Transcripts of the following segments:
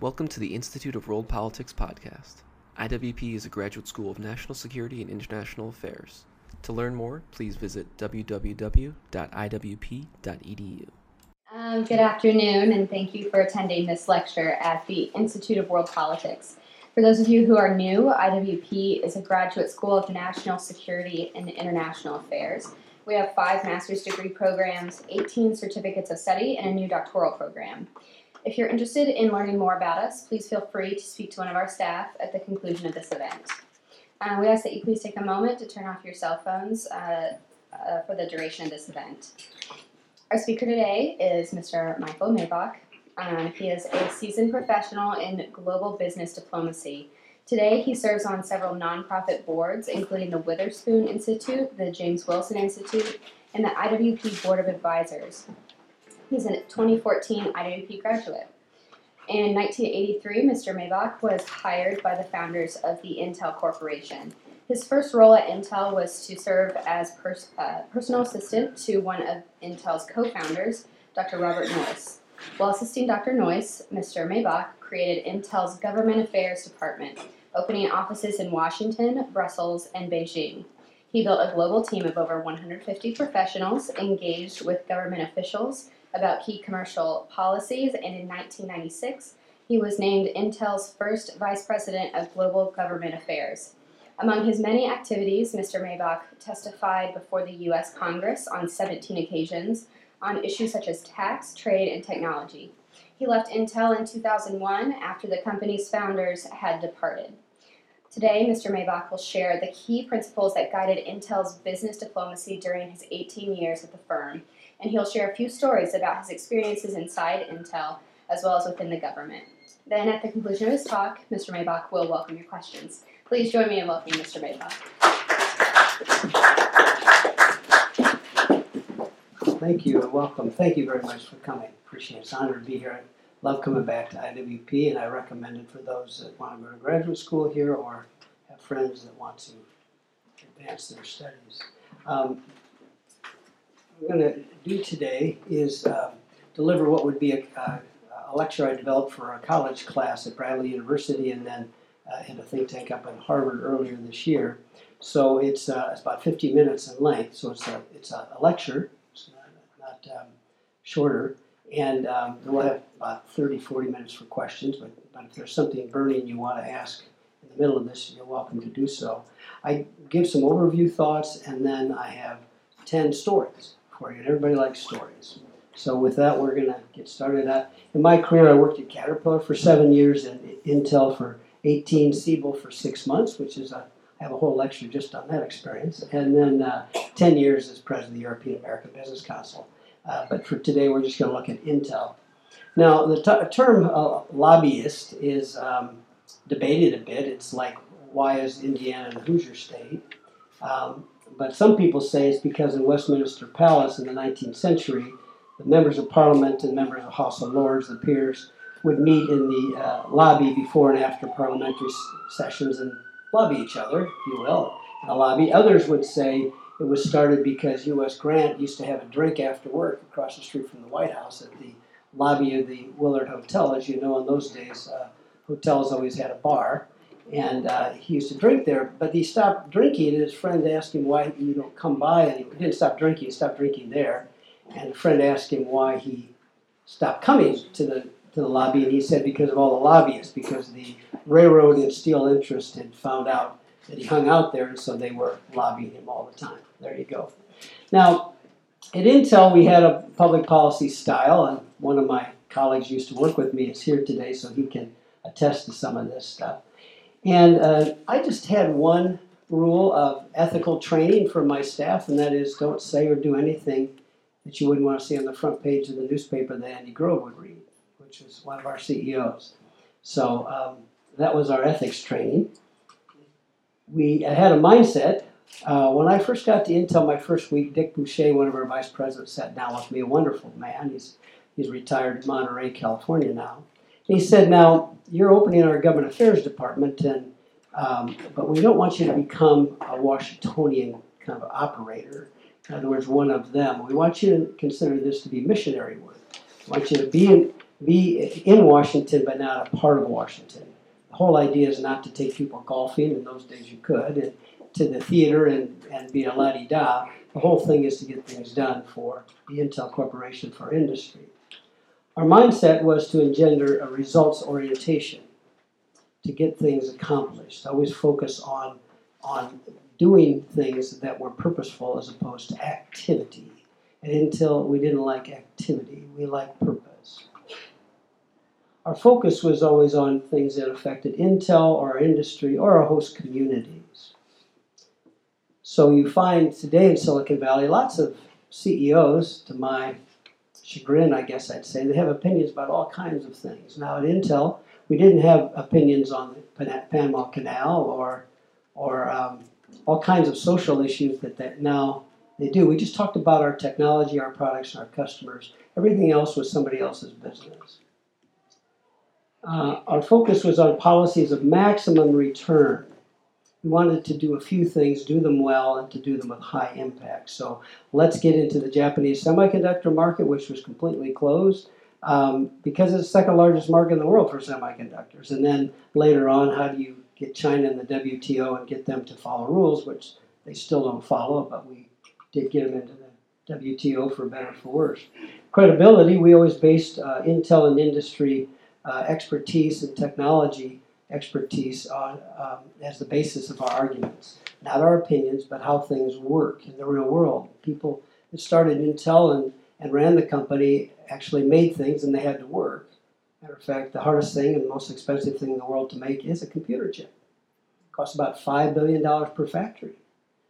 Welcome to the Institute of World Politics podcast. IWP is a graduate school of national security and international affairs. To learn more, please visit www.iwp.edu. Um, good afternoon, and thank you for attending this lecture at the Institute of World Politics. For those of you who are new, IWP is a graduate school of national security and international affairs. We have five master's degree programs, 18 certificates of study, and a new doctoral program. If you're interested in learning more about us, please feel free to speak to one of our staff at the conclusion of this event. Uh, we ask that you please take a moment to turn off your cell phones uh, uh, for the duration of this event. Our speaker today is Mr. Michael Maibach. Um, he is a seasoned professional in global business diplomacy. Today, he serves on several nonprofit boards, including the Witherspoon Institute, the James Wilson Institute, and the IWP Board of Advisors. He's a 2014 IWP graduate. In 1983, Mr. Maibach was hired by the founders of the Intel Corporation. His first role at Intel was to serve as pers- uh, personal assistant to one of Intel's co founders, Dr. Robert Noyce. While assisting Dr. Noyce, Mr. Maibach created Intel's Government Affairs Department, opening offices in Washington, Brussels, and Beijing. He built a global team of over 150 professionals engaged with government officials about key commercial policies, and in 1996, he was named Intel's first Vice President of Global Government Affairs. Among his many activities, Mr. Maibach testified before the U.S. Congress on 17 occasions on issues such as tax, trade, and technology. He left Intel in 2001 after the company's founders had departed. Today, Mr. Maibach will share the key principles that guided Intel's business diplomacy during his 18 years at the firm and he'll share a few stories about his experiences inside Intel as well as within the government. Then, at the conclusion of his talk, Mr. Maibach will welcome your questions. Please join me in welcoming Mr. Maibach. Thank you and welcome. Thank you very much for coming. Appreciate it. It's an honor to be here. I love coming back to IWP, and I recommend it for those that want to go to graduate school here or have friends that want to advance their studies. Um, going to do today is um, deliver what would be a, a, a, lecture I developed for a college class at Bradley University and then uh, in a think tank up in Harvard earlier this year. So it's, uh, it's about 50 minutes in length, so it's a, it's a, a lecture, it's not, not um, shorter. And um, we'll have about 30, 40 minutes for questions, but, but if there's something burning you want to ask in the middle of this, you're welcome to do so. I give some overview thoughts, and then I have 10 stories And everybody likes stories. So with that, we're going to get started. in my career, I worked at Caterpillar for seven years and Intel for 18, Siebel for six months, which is a I have a whole lecture just on that experience, and then uh, 10 years as president of the European American Business Council. Uh, but for today, we're just going to look at Intel. Now, the t- term uh, lobbyist is um, debated a bit. It's like, why is Indiana the Hoosier state? Um, but some people say it's because in Westminster Palace in the 19th century, the members of Parliament and members of House of Lords, the peers, would meet in the uh, lobby before and after parliamentary sessions and lobby each other, if you will, in a lobby. Others would say it was started because U.S. Grant used to have a drink after work across the street from the White House at the lobby of the Willard Hotel. As you know, in those days, uh, hotels always had a bar and uh, he used to drink there. But he stopped drinking, and his friend asked him why you don't come by, and he didn't stop drinking. He stopped drinking there, and a friend asked him why he stopped coming to the to the lobby, and he said because of all the lobbyists, because the railroad and steel interest had found out that he hung out there, and so they were lobbying him all the time. There you go. Now, at Intel, we had a public policy style, and one of my colleagues used to work with me is here today, so he can attest to some of this stuff. And uh, I just had one rule of ethical training for my staff, and that is don't say or do anything that you wouldn't want to see on the front page of the newspaper that Andy Grove would read, which was one of our CEOs. So um, that was our ethics training. We had a mindset. Uh, when I first got to Intel my first week, Dick Boucher, one of our vice presidents, sat down with me, a wonderful man. He's, he's retired in Monterey, California now. He said, Now, you're opening our government affairs department, and um, but we don't want you to become a Washingtonian kind of operator. In other words, one of them. We want you to consider this to be missionary work. We want you to be in, be in Washington but not a part of Washington. The whole idea is not to take people golfing, in those days you could, and to the theater and, and be a la di da. The whole thing is to get things done for the Intel Corporation for industry. Our mindset was to engender a results orientation to get things accomplished. Always focus on on doing things that were purposeful as opposed to activity. And Intel we didn't like activity, we liked purpose. Our focus was always on things that affected Intel or our industry or our host communities. So you find today in Silicon Valley lots of CEOs, to my chagrin, I guess I'd say, they have opinions about all kinds of things. Now at Intel, we didn't have opinions on the Panama Canal or, or um, all kinds of social issues that, that now they do. We just talked about our technology, our products, and our customers. Everything else was somebody else's business. Uh, our focus was on policies of maximum return. We wanted to do a few things, do them well, and to do them with high impact. So let's get into the Japanese semiconductor market, which was completely closed um, because it's the second largest market in the world for semiconductors. And then later on, how do you get China and the WTO and get them to follow rules, which they still don't follow, but we did get them into the WTO for better for worse. Credibility, we always based uh, Intel and industry uh, expertise and technology expertise on um, as the basis of our arguments. Not our opinions, but how things work in the real world. People that started Intel and, and ran the company actually made things and they had to work. Matter of fact, the hardest thing and most expensive thing in the world to make is a computer chip. It costs about $5 billion per factory.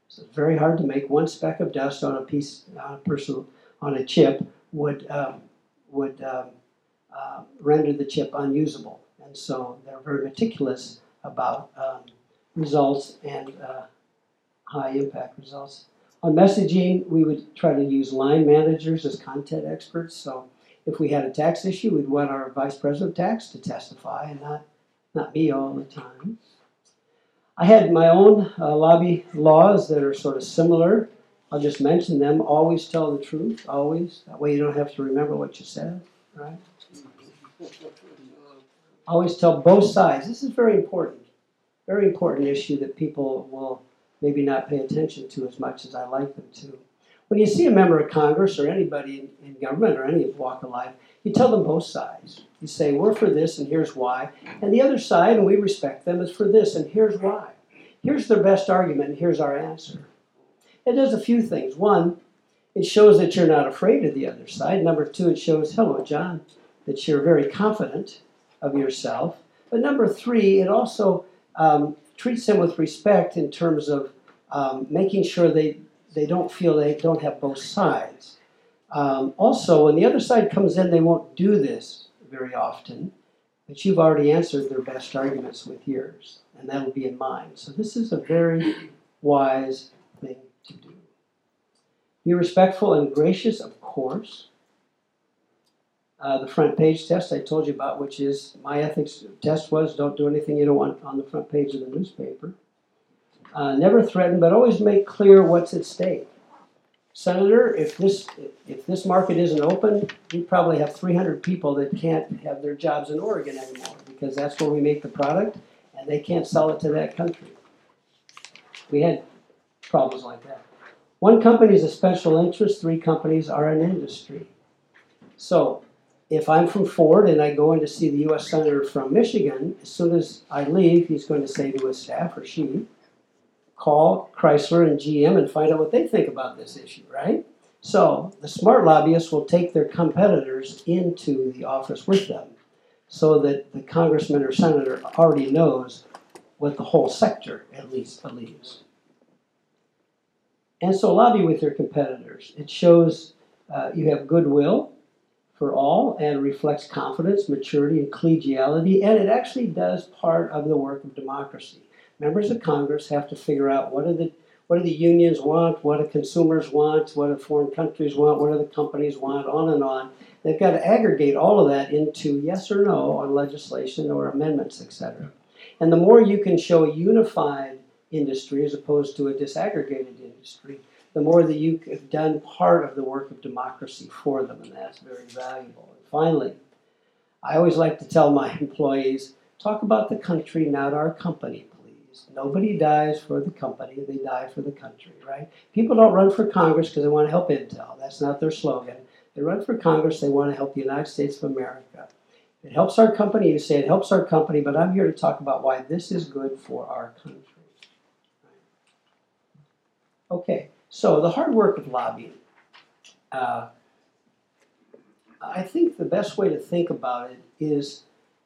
So it's very hard to make one speck of dust on a piece, on a person, on a chip would, um, would um, uh, render the chip unusable. And so they're very meticulous about um, results and uh, high impact results. On messaging, we would try to use line managers as content experts. So if we had a tax issue, we'd want our vice president of tax to testify and not, not me all the time. I had my own uh, lobby laws that are sort of similar. I'll just mention them. Always tell the truth, always. That way you don't have to remember what you said, right? Always tell both sides. This is very important. Very important issue that people will maybe not pay attention to as much as I like them to. When you see a member of Congress or anybody in, in government or any walk of life, you tell them both sides. You say, we're for this and here's why. And the other side, and we respect them, is for this and here's why. Here's their best argument here's our answer. It does a few things. One, it shows that you're not afraid of the other side. Number two, it shows, hello, John, that you're very confident of yourself. But number three, it also um, treats them with respect in terms of um, making sure they, they don't feel they don't have both sides. Um, also, when the other side comes in, they won't do this very often, but you've already answered their best arguments with yours, and that'll be in mind. So, this is a very wise thing to do. Be respectful and gracious, of course. Uh, the front page test I told you about, which is my ethics test was don't do anything you don't want on the front page of the newspaper. Uh, never threaten, but always make clear what's at stake. Senator, if this if this market isn't open, we probably have 300 people that can't have their jobs in Oregon anymore because that's where we make the product, and they can't sell it to that country. We had problems like that. One company is a special interest. Three companies are an industry. So if I'm from Ford and I go in to see the U.S. Senator from Michigan, as soon as I leave, he's going to say to his staff or she, call Chrysler and GM and find out what they think about this issue, right? So the smart lobbyists will take their competitors into the office with them so that the congressman or senator already knows what the whole sector at least believes. And so lobby with your competitors. It shows uh, you have goodwill for all and reflects confidence, maturity, and collegiality, and it actually does part of the work of democracy. Members of Congress have to figure out what are the what do the unions want, what do consumers want, what do foreign countries want, what do the companies want, on and on. They've got to aggregate all of that into yes or no on legislation or amendments, etc. And the more you can show a unified industry as opposed to a disaggregated industry, the more that you have done part of the work of democracy for them, and that's very valuable. And finally, I always like to tell my employees talk about the country, not our company, please. Nobody dies for the company, they die for the country, right? People don't run for Congress because they want to help Intel. That's not their slogan. They run for Congress, they want to help the United States of America. It helps our company, you say it helps our company, but I'm here to talk about why this is good for our country. Okay, so the hard work of lobbying. Uh, I think the best way to think about it is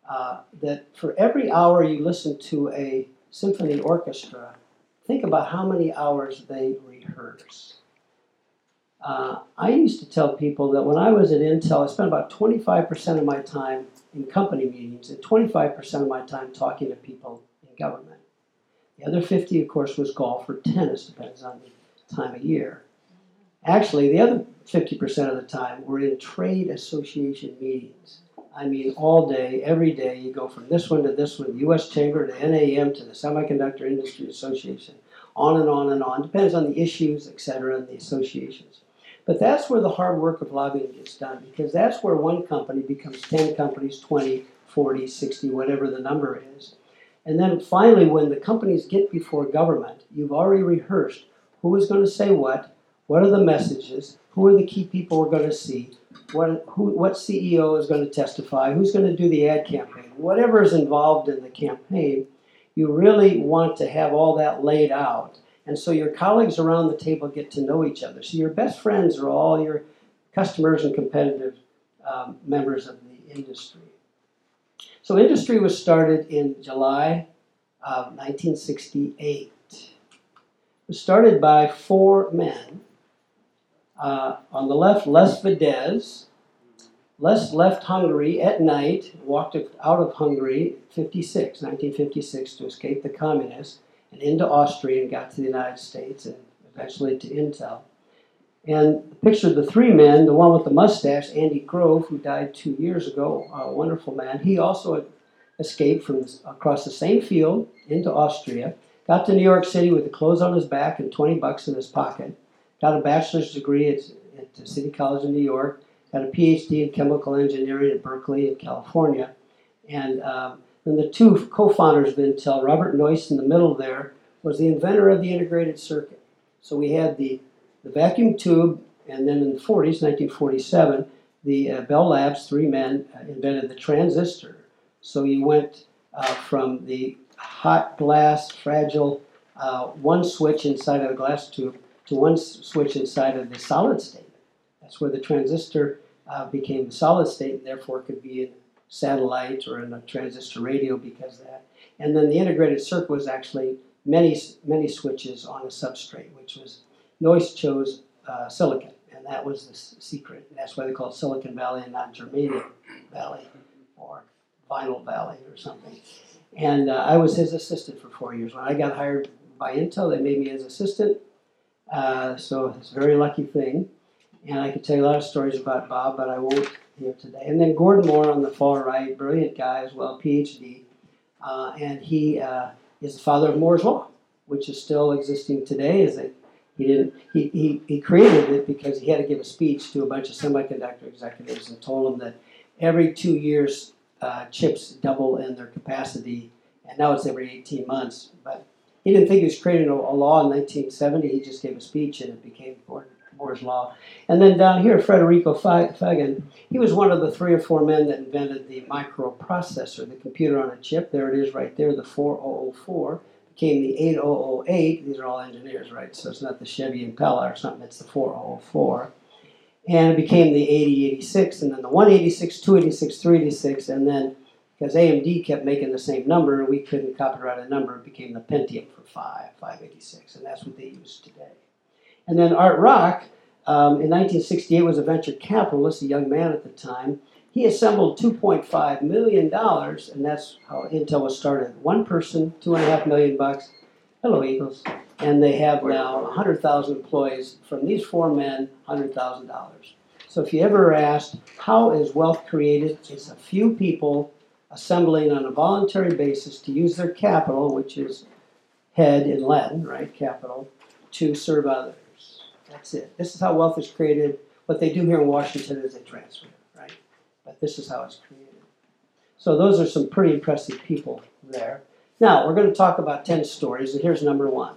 uh, that for every hour you listen to a symphony orchestra, think about how many hours they rehearse. Uh, I used to tell people that when I was at Intel, I spent about 25% of my time in company meetings and 25% of my time talking to people in government. The other 50, of course, was golf or tennis, depends on the time of year. Actually, the other 50% of the time we're in trade association meetings. I mean, all day, every day, you go from this one to this one, US Chamber to NAM to the Semiconductor Industry Association, on and on and on. Depends on the issues, et cetera, and the associations. But that's where the hard work of lobbying gets done because that's where one company becomes 10 companies, 20, 40, 60, whatever the number is. And then finally, when the companies get before government, you've already rehearsed who is going to say what, what are the messages, who are the key people we're going to see, what, who, what CEO is going to testify, who's going to do the ad campaign, whatever is involved in the campaign, you really want to have all that laid out and so your colleagues around the table get to know each other. So your best friends are all your customers and competitive um, members of the industry. So industry was started in July of 1968. Was started by four men. Uh, on the left, Les Vadasz. Les left Hungary at night, walked out of Hungary 56, 1956 to escape the communists and into Austria and got to the United States and eventually to Intel. And the picture of the three men, the one with the mustache, Andy Grove, who died two years ago, a wonderful man. He also escaped from across the same field into Austria, got to New York City with the clothes on his back and 20 bucks in his pocket, got a bachelor's degree at, at City College in New York, got a PhD in chemical engineering at Berkeley in California, and um, and the two co-founders of Intel, Robert Noyce in the middle there, was the inventor of the integrated circuit. So we had the, the vacuum tube, and then in the 40s, 1947, the uh, Bell Labs, three men, uh, invented the transistor. So you went uh, from the hot glass, fragile, uh, one switch inside of a glass tube to one switch inside of the solid state. That's where the transistor uh, became the solid state, and therefore could be in satellite or in a transistor radio because that. And then the integrated circuit was actually many many switches on a substrate, which was Noyce chose uh, silicon, and that was the secret. That's why they call it Silicon Valley and not Germanium Valley or Vinyl Valley or something. And uh, I was his assistant for four years. When I got hired by Intel, they made me his assistant. Uh, so it's a very lucky thing. And I could tell you a lot of stories about Bob, but I won't here today. And then Gordon Moore on the far right, brilliant guy as well, PhD. Uh, and he uh, is the father of Moore's Law, which is still existing today. Is that he didn't he, he, he created it because he had to give a speech to a bunch of semiconductor executives and told them that every two years uh, chips double in their capacity, and now it's every 18 months. But he didn't think he was creating a, a law in 1970. He just gave a speech, and it became. Moore's Law. And then down here, Federico Faggin, he was one of the three or four men that invented the microprocessor, the computer on a chip. There it is right there, the 4004. Became the 8008. These are all engineers, right? So it's not the Chevy Impala or something, it's the 4004. And it became the 8086, and then the 186, 286, 386, and then because AMD kept making the same number we couldn't copyright a number, it became the Pentium for 5, 586, and that's what they use today. And then Art Rock, um, in 1968, was a venture capitalist, a young man at the time. He assembled $2.5 million, and that's how Intel was started. One person, two and a half million bucks. Hello, Eagles. And they have now 100,000 employees. From these four men, $100,000. So if you ever asked, how is wealth created? It's a few people assembling on a voluntary basis to use their capital, which is head in Latin, right? Capital, to serve others. That's it. This is how wealth is created. What they do here in Washington is they transfer, right? But this is how it's created. So those are some pretty impressive people there. Now, we're going to talk about 10 stories, and here's number one.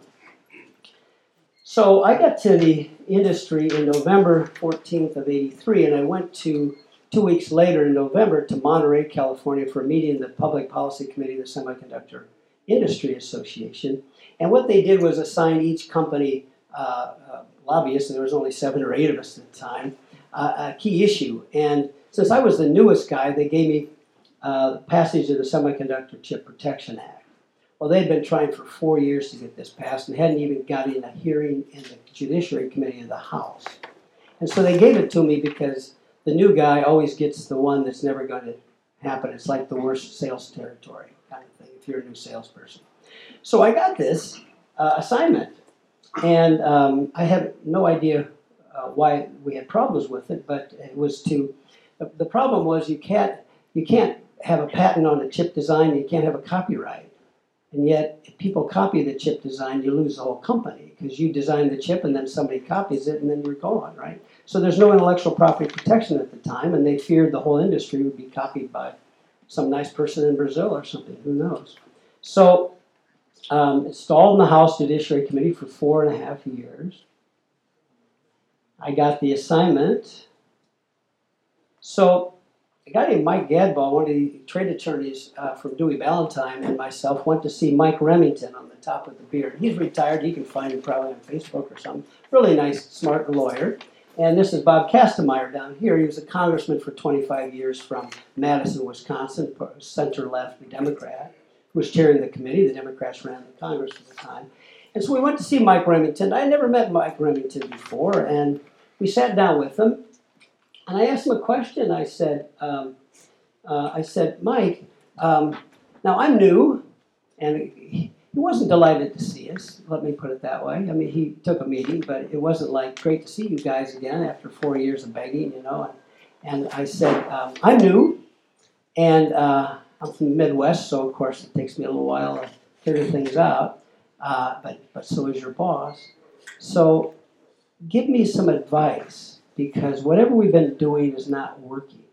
So I got to the industry in November 14th of 83, and I went to two weeks later in November to Monterey, California for a meeting of the Public Policy Committee of the Semiconductor Industry Association. And what they did was assign each company uh, uh, lobbyists, and there was only seven or eight of us at the time, uh, a key issue. And since I was the newest guy, they gave me uh, passage of the Semiconductor Chip Protection Act. Well, they'd been trying for four years to get this passed and hadn't even gotten a hearing in the Judiciary Committee of the House. And so they gave it to me because the new guy always gets the one that's never going to happen. It's like the worst sales territory kind of thing if you're a new salesperson. So I got this uh, assignment, and um, I had no idea uh, why we had problems with it, but it was to the, the problem was you can't you can't have a patent on a chip design, you can't have a copyright. And yet, if people copy the chip design, you lose the whole company because you design the chip and then somebody copies it and then you're gone, right? So there's no intellectual property protection at the time, and they feared the whole industry would be copied by some nice person in Brazil or something, who knows. So um, it stalled in the House Judiciary Committee for four and a half years. I got the assignment. So a guy named Mike Gadbaw, one of the trade attorneys uh, from Dewey Ballantine, and myself went to see Mike Remington on the top of the beard. He's retired. You can find him probably on Facebook or something. Really nice, smart lawyer. And this is Bob Kastenmeier down here. He was a congressman for 25 years from Madison, Wisconsin, center left Democrat, who was chairing the committee. The Democrats ran the Congress at the time. And so we went to see Mike Remington. I had never met Mike Remington before, and we sat down with him. And I asked him a question. I said, um, uh, I said, Mike, um, now I'm new, and he wasn't delighted to see us. Let me put it that way. I mean, he took a meeting, but it wasn't like great to see you guys again after four years of begging, you know. And, and I said, um, I'm new, and uh, I'm from the Midwest, so of course it takes me a little while to figure things out. Uh, but but so is your boss. So give me some advice because whatever we've been doing is not working.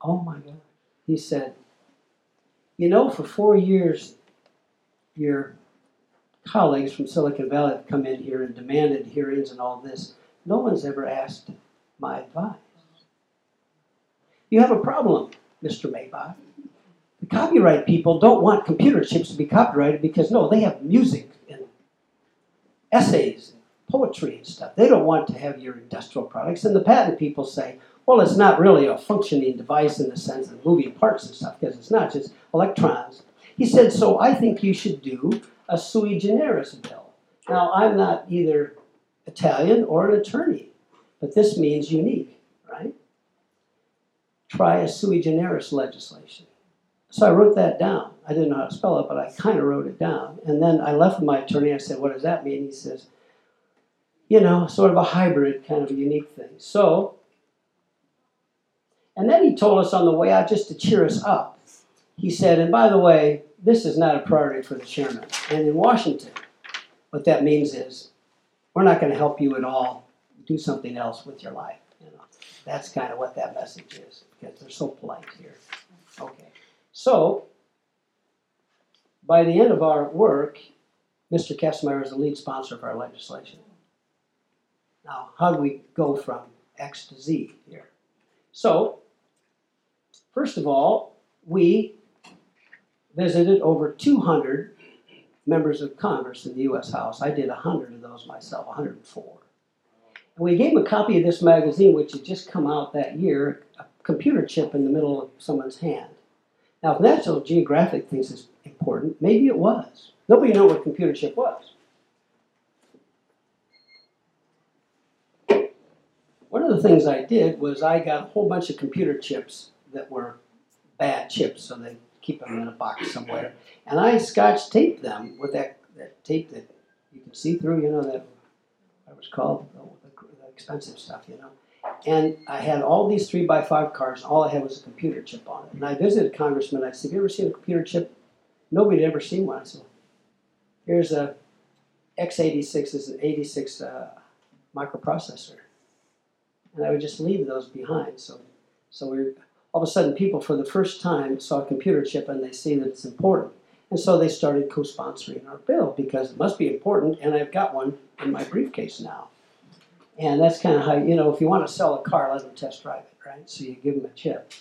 Oh my God. He said, You know, for four years, your colleagues from Silicon Valley have come in here and demanded hearings and all this. No one's ever asked my advice. You have a problem, Mr. Maibach. The copyright people don't want computer chips to be copyrighted because, no, they have music and essays poetry and stuff. They don't want to have your industrial products. And the patent people say, well, it's not really a functioning device in the sense of moving parts and stuff, because it's not just electrons. He said, so I think you should do a sui generis bill. Now, I'm not either Italian or an attorney, but this means unique, right? Try a sui generis legislation. So I wrote that down. I didn't know how to spell it, but I kind of wrote it down. And then I left with my attorney. I said, What does that mean? He says, you know, sort of a hybrid kind of a unique thing. So, and then he told us on the way out just to cheer us up. He said, and by the way, this is not a priority for the chairman. And in Washington, what that means is we're not going to help you at all. Do something else with your life. You know, that's kind of what that message is because they're so polite here. Okay, so by the end of our work, Mr. Kastenmeier is the lead sponsor of our legislation. Now, how do we go from X to Z here? So, first of all, we visited over 200 members of Congress in the U.S. House. I did 100 of those myself, 104. And we gave them a copy of this magazine, which had just come out that year, a computer chip in the middle of someone's hand. Now, if National Geographic thinks it's important, maybe it was. Nobody knew what a computer chip was. One of the things I did was I got a whole bunch of computer chips that were bad chips, so they keep them in a box somewhere. And I scotch taped them with that, that tape that you can see through, you know, that, what was called, the, expensive stuff, you know. And I had all these three by five cars, all I had was a computer chip on it. And I visited Congressman, I said, Have you ever seen a computer chip? Nobody had ever seen one. I said, Here's a x86 is an 86 uh, microprocessor and I would just leave those behind. So, so we all of a sudden people for the first time saw a computer chip and they see that it's important. And so they started co-sponsoring our bill because it must be important and I've got one in my briefcase now. And that's kind of how, you know, if you want to sell a car, let them test drive it, right? So you give them a chip.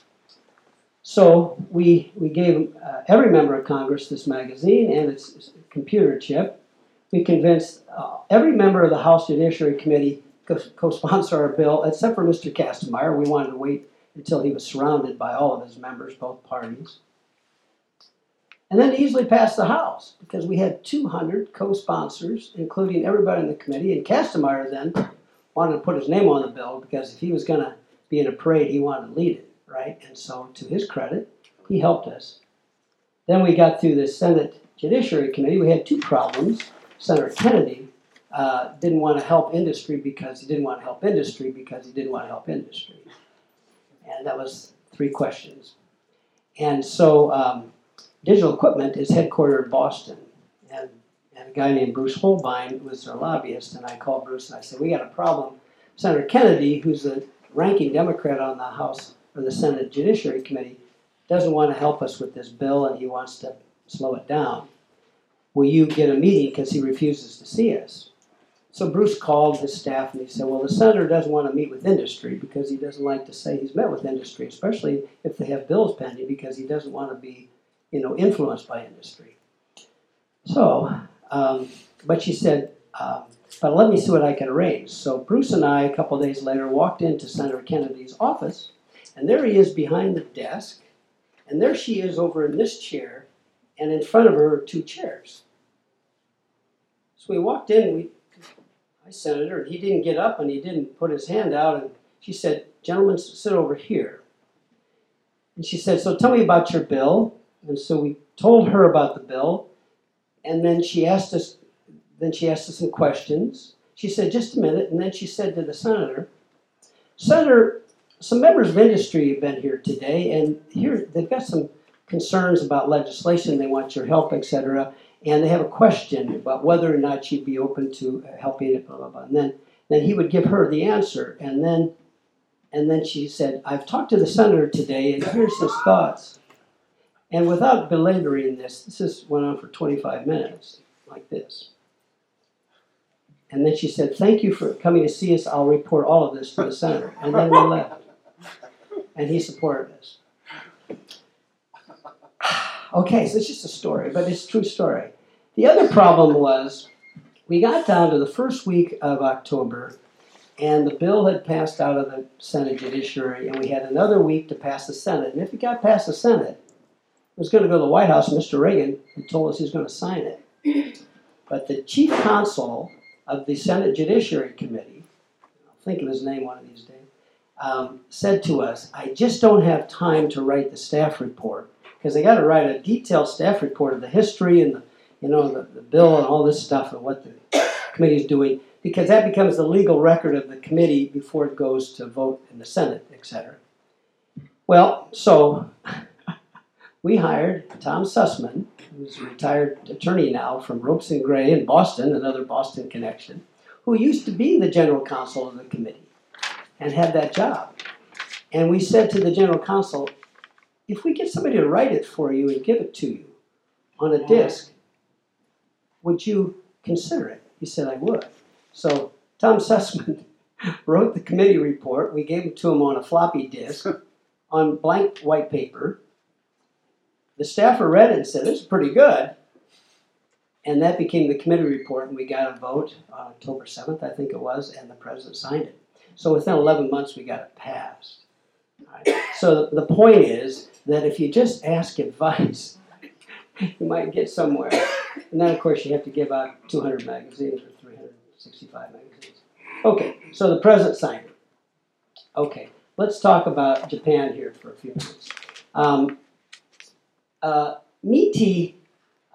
So we, we gave uh, every member of Congress this magazine and its computer chip. We convinced uh, every member of the House Judiciary Committee co- co-sponsor our bill, except for Mr. Kastenmeier. We wanted to wait until he was surrounded by all of his members, both parties. And then easily passed the House because we had 200 co-sponsors, including everybody in the committee. And Kastenmeier then wanted to put his name on the bill because if he was going to be in a parade, he wanted to lead it, right? And so, to his credit, he helped us. Then we got through the Senate Judiciary Committee. We had two problems. Senator Kennedy uh, didn't want to help industry because he didn't want to help industry because he didn't want to help industry. And that was three questions. And so, um, Digital Equipment is headquartered in Boston. And and a guy named Bruce Holbein was their lobbyist. And I called Bruce and I said, We got a problem. Senator Kennedy, who's the ranking Democrat on the House or the Senate Judiciary Committee, doesn't want to help us with this bill and he wants to slow it down. Will you get a meeting because he refuses to see us? So Bruce called his staff and he said, Well, the senator doesn't want to meet with industry because he doesn't like to say he's met with industry, especially if they have bills pending because he doesn't want to be, you know, influenced by industry. So um, but she said, um, but let me see what I can arrange. So Bruce and I, a couple days later, walked into Senator Kennedy's office, and there he is behind the desk, and there she is over in this chair, and in front of her are two chairs. So we walked in, we, Senator, and he didn't get up and he didn't put his hand out, and she said, Gentlemen, sit over here. And she said, So tell me about your bill. And so we told her about the bill, and then she asked us, then she asked us some questions. She said, just a minute, and then she said to the senator, Senator, some members of industry have been here today, and here they've got some concerns about legislation. They want your help, etc. And they have a question about whether or not she'd be open to helping it, blah blah blah. And then, then he would give her the answer, and then, and then she said, "I've talked to the senator today, and here's his thoughts." And without belaboring this, this just went on for 25 minutes, like this. And then she said, Thank you for coming to see us. I'll report all of this to the senator. And then we left. And he supported us. Okay, so it's just a story, but it's a true story. The other problem was we got down to the first week of October, and the bill had passed out of the Senate Judiciary, and we had another week to pass the Senate. And if it got past the Senate, it was going to go to the White House, Mr. Reagan had told us he was going to sign it. But the chief counsel of the Senate Judiciary Committee, I'll think of his name one of these days, um, said to us, I just don't have time to write the staff report because they got to write a detailed staff report of the history and the, you know, the, the bill and all this stuff and what the committee is doing because that becomes the legal record of the committee before it goes to vote in the Senate, etc. Well, so we hired Tom Sussman, who's a retired attorney now from Ropes and Gray in Boston, another Boston connection, who used to be the general counsel of the committee and had that job. And we said to the general counsel, if we get somebody to write it for you and give it to you on a disc, would you consider it? He said, I would. So Tom Sussman wrote the committee report. We gave it to him on a floppy disk on blank white paper the staffer read it and said, This is pretty good. And that became the committee report, and we got a vote on October 7th, I think it was, and the president signed it. So within 11 months, we got it passed. Right. So the point is that if you just ask advice, you might get somewhere. And then, of course, you have to give out 200 magazines or 365 magazines. Okay, so the president signed it. Okay, let's talk about Japan here for a few minutes. Um, uh, MITI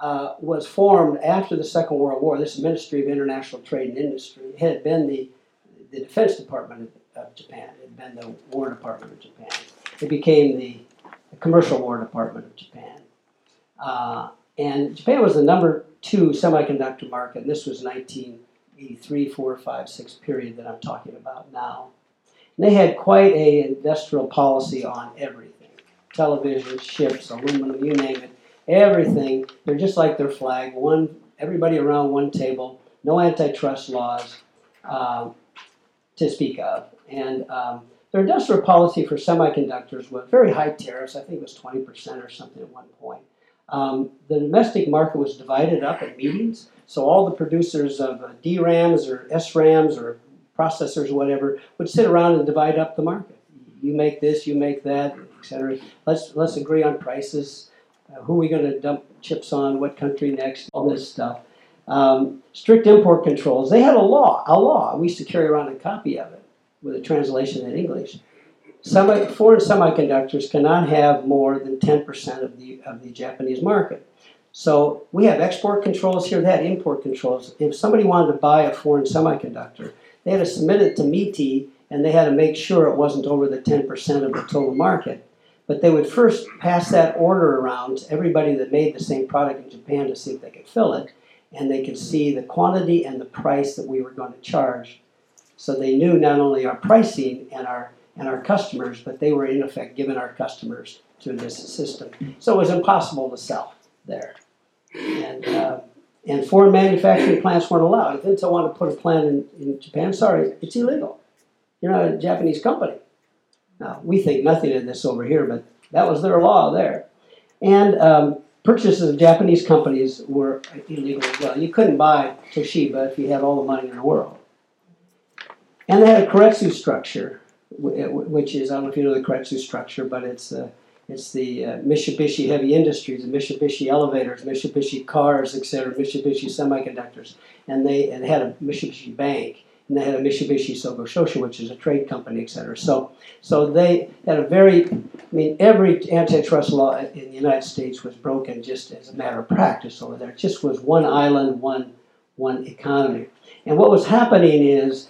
uh, was formed after the Second World War. This Ministry of International Trade and Industry it had been the, the Defense Department of, of, Japan. It had been the War Department of Japan. It became the, the Commercial War Department of Japan. Uh, and Japan was the number two semiconductor market, and this was 1983, 4, 5, 6 period that I'm talking about now. And they had quite a industrial policy on everything Television, ships, aluminum, you name it, everything. They're just like their flag. One, everybody around one table. No antitrust laws um, to speak of, and um, their industrial policy for semiconductors was very high tariffs. I think it was twenty percent or something at one point. Um, the domestic market was divided up at meetings, so all the producers of uh, DRAMs or SRAMs or processors or whatever would sit around and divide up the market. You make this, you make that, etc. Let's let's agree on prices. Uh, who are we going to dump chips on? What country next? All this stuff. Um, strict import controls. They had a law, a law. We used to carry around a copy of it with a translation in English. Semi, foreign semiconductors cannot have more than 10% of the, of the Japanese market. So we have export controls here, they had import controls. If somebody wanted to buy a foreign semiconductor, they had to submit it to MITI and they had to make sure it wasn't over the 10% of the total market. But they would first pass that order around to everybody that made the same product in Japan to see if they could fill it and they could see the quantity and the price that we were going to charge. So they knew not only our pricing and our and our customers, but they were in effect giving our customers to this system. So it was impossible to sell there, and uh, and foreign manufacturing plants weren't allowed. If Intel wanted to put a plant in, in Japan, sorry, it's illegal. You're not a Japanese company. Now we think nothing of this over here, but that was their law there, and. Um, purchases of Japanese companies were illegal as well. You couldn't buy Toshiba if you had all the money in the world. And they had a keiretsu structure, which is, I don't know if you know the keiretsu structure, but it's, uh, it's the uh, Mitsubishi Heavy Industries, the Mitsubishi Elevators, Mitsubishi Cars, etc., Mitsubishi Semiconductors. And they and had a Mitsubishi Bank and they had a Mitsubishi Sogoshoshi, which is a trade company, et cetera. So, so they had a very, I mean, every antitrust law in the United States was broken just as a matter of practice over there. It just was one island, one, one economy. And what was happening is,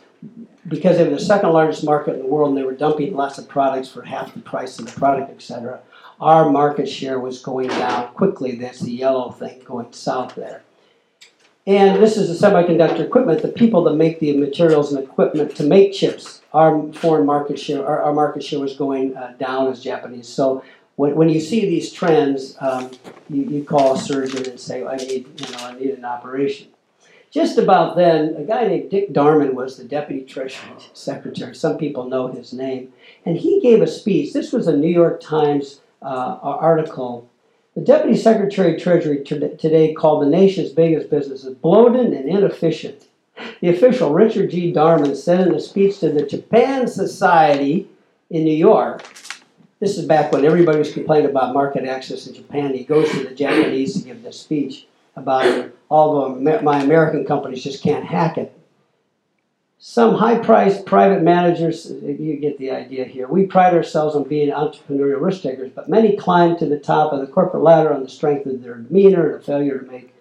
because they were the second largest market in the world and they were dumping lots of products for half the price of the product, et cetera, our market share was going down quickly. That's the yellow thing going south there. And this is the semiconductor equipment, the people that make the materials and equipment to make chips. Our foreign market share, our, our market share was going uh, down as Japanese. So when, when you see these trends, um, you, you call a surgeon and say, I need, you know, I need an operation. Just about then, a guy named Dick Darman was the deputy treasury secretary. Some people know his name. And he gave a speech. This was a New York Times uh, article the Deputy Secretary of Treasury today called the nation's biggest businesses bloated and inefficient. The official, Richard G. Darman, said in a speech to the Japan Society in New York, this is back when everybody was complaining about market access in Japan. He goes to the Japanese to give this speech about it. Although my American companies just can't hack it. Some high priced private managers, you get the idea here. We pride ourselves on being entrepreneurial risk takers, but many climb to the top of the corporate ladder on the strength of their demeanor and a failure to make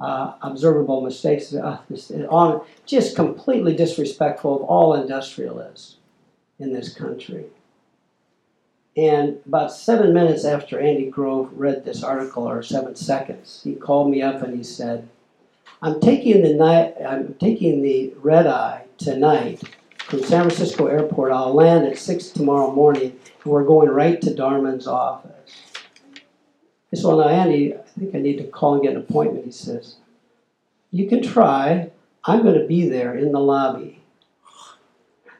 uh, observable mistakes. Uh, on, just completely disrespectful of all industrialists in this country. And about seven minutes after Andy Grove read this article, or seven seconds, he called me up and he said, I'm taking the night I'm taking the red eye tonight from San Francisco Airport. I'll land at 6 tomorrow morning, and we're going right to Darman's office. I said, Well, now, Andy, I think I need to call and get an appointment. He says, You can try. I'm going to be there in the lobby.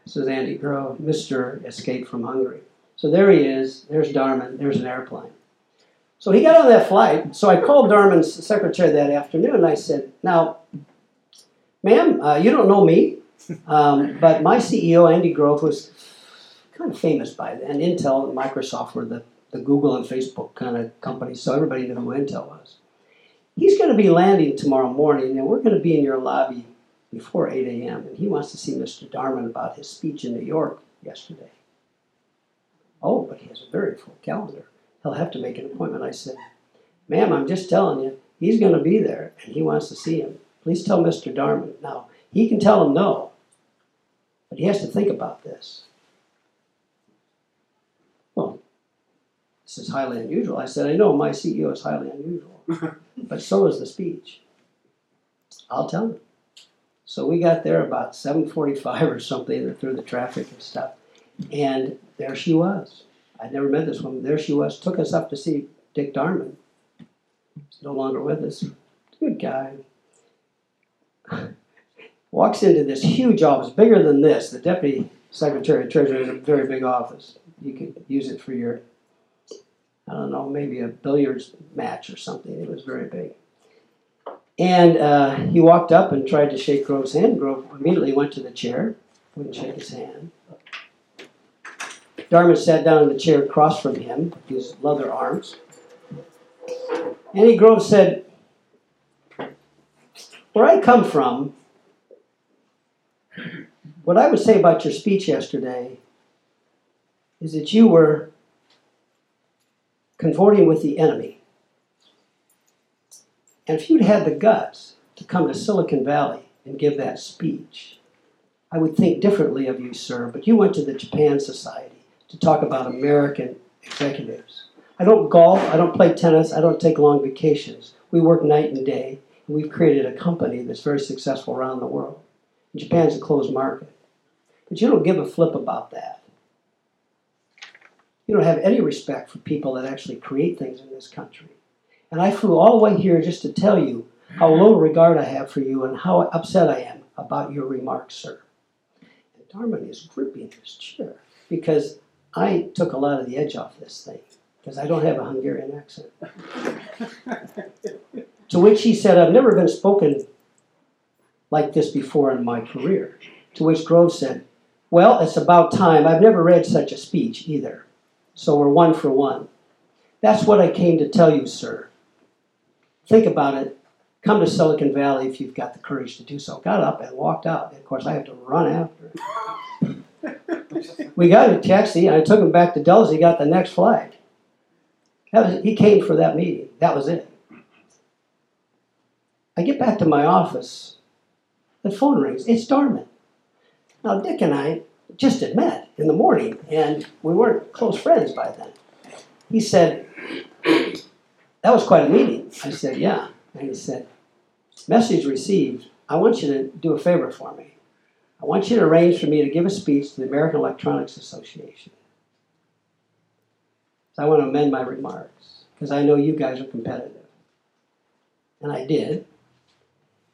This is Andy Grove, Mr. Escape from Hungary. So there he is. There's Darman. There's an airplane. So he got on that flight. So I called Darman's secretary that afternoon and I said, Now, ma'am, uh, you don't know me. Um, but my CEO, Andy Grove, was kind of famous by then. Intel and Microsoft were the, the Google and Facebook kind of companies, so everybody knew who Intel was. He's going to be landing tomorrow morning, and we're going to be in your lobby before 8 a.m., and he wants to see Mr. Darman about his speech in New York yesterday. Oh, but he has a very full calendar. He'll have to make an appointment. I said, Ma'am, I'm just telling you, he's going to be there, and he wants to see him. Please tell Mr. Darman. Now, he can tell him no, but he has to think about this. Well, this is highly unusual. I said, I know my CEO is highly unusual, but so is the speech. I'll tell him. So we got there about 7:45 or something through the traffic and stuff, and there she was. I'd never met this woman. There she was, took us up to see Dick Darman. He's no longer with us. Good guy. Walks into this huge office, bigger than this. The deputy secretary of treasury is a very big office. You could use it for your, I don't know, maybe a billiards match or something. It was very big. And uh, he walked up and tried to shake Grove's hand. Grove immediately went to the chair, wouldn't shake his hand. Darman sat down in the chair across from him, his leather arms. Andy Grove said, Where I come from, what I would say about your speech yesterday is that you were consorting with the enemy. And if you'd had the guts to come to Silicon Valley and give that speech, I would think differently of you, sir. But you went to the Japan Society to talk about American executives. I don't golf, I don't play tennis, I don't take long vacations. We work night and day, and we've created a company that's very successful around the world. Japan's a closed market. But you don't give a flip about that. You don't have any respect for people that actually create things in this country. And I flew all the way here just to tell you how little regard I have for you and how upset I am about your remarks, sir. And Darman is gripping his chair because I took a lot of the edge off this thing because I don't have a Hungarian accent. to which he said, I've never been spoken like this before in my career. To which Grove said, Well, it's about time. I've never read such a speech either. So we're one for one. That's what I came to tell you, sir. Think about it. Come to Silicon Valley if you've got the courage to do so. Got up and walked out. And of course, I had to run after. We got a taxi, and I took him back to Dulles. He got the next flight. Was, he came for that meeting. That was it. I get back to my office. The phone rings. It's Darman. Now, Dick and I just had met in the morning, and we weren't close friends by then. He said, That was quite a meeting. I said, Yeah. And he said, Message received. I want you to do a favor for me. I want you to arrange for me to give a speech to the American Electronics Association. So I want to amend my remarks because I know you guys are competitive. And I did.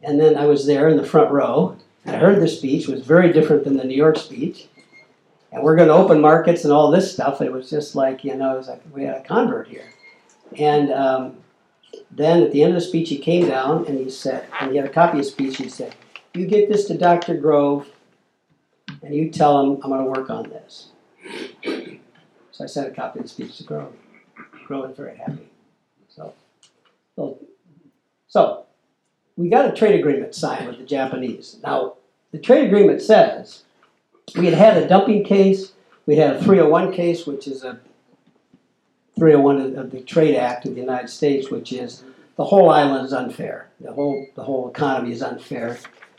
And then I was there in the front row. And I heard the speech. It was very different than the New York speech. And we're going to open markets and all this stuff. It was just like, you know, it was like we had a convert here. And um, then at the end of the speech, he came down and he said, and he had a copy of the speech, he said, You get this to Dr. Grove and you tell him I'm going to work on this. So I sent a copy of the speech to Grove. Grove is very happy. So, so, so we got a trade agreement signed with the Japanese. Now, the trade agreement says we had had a dumping case, we had a 301 case, which is a 301 of the Trade Act of the United States, which is the whole island is unfair. The whole the whole economy is unfair.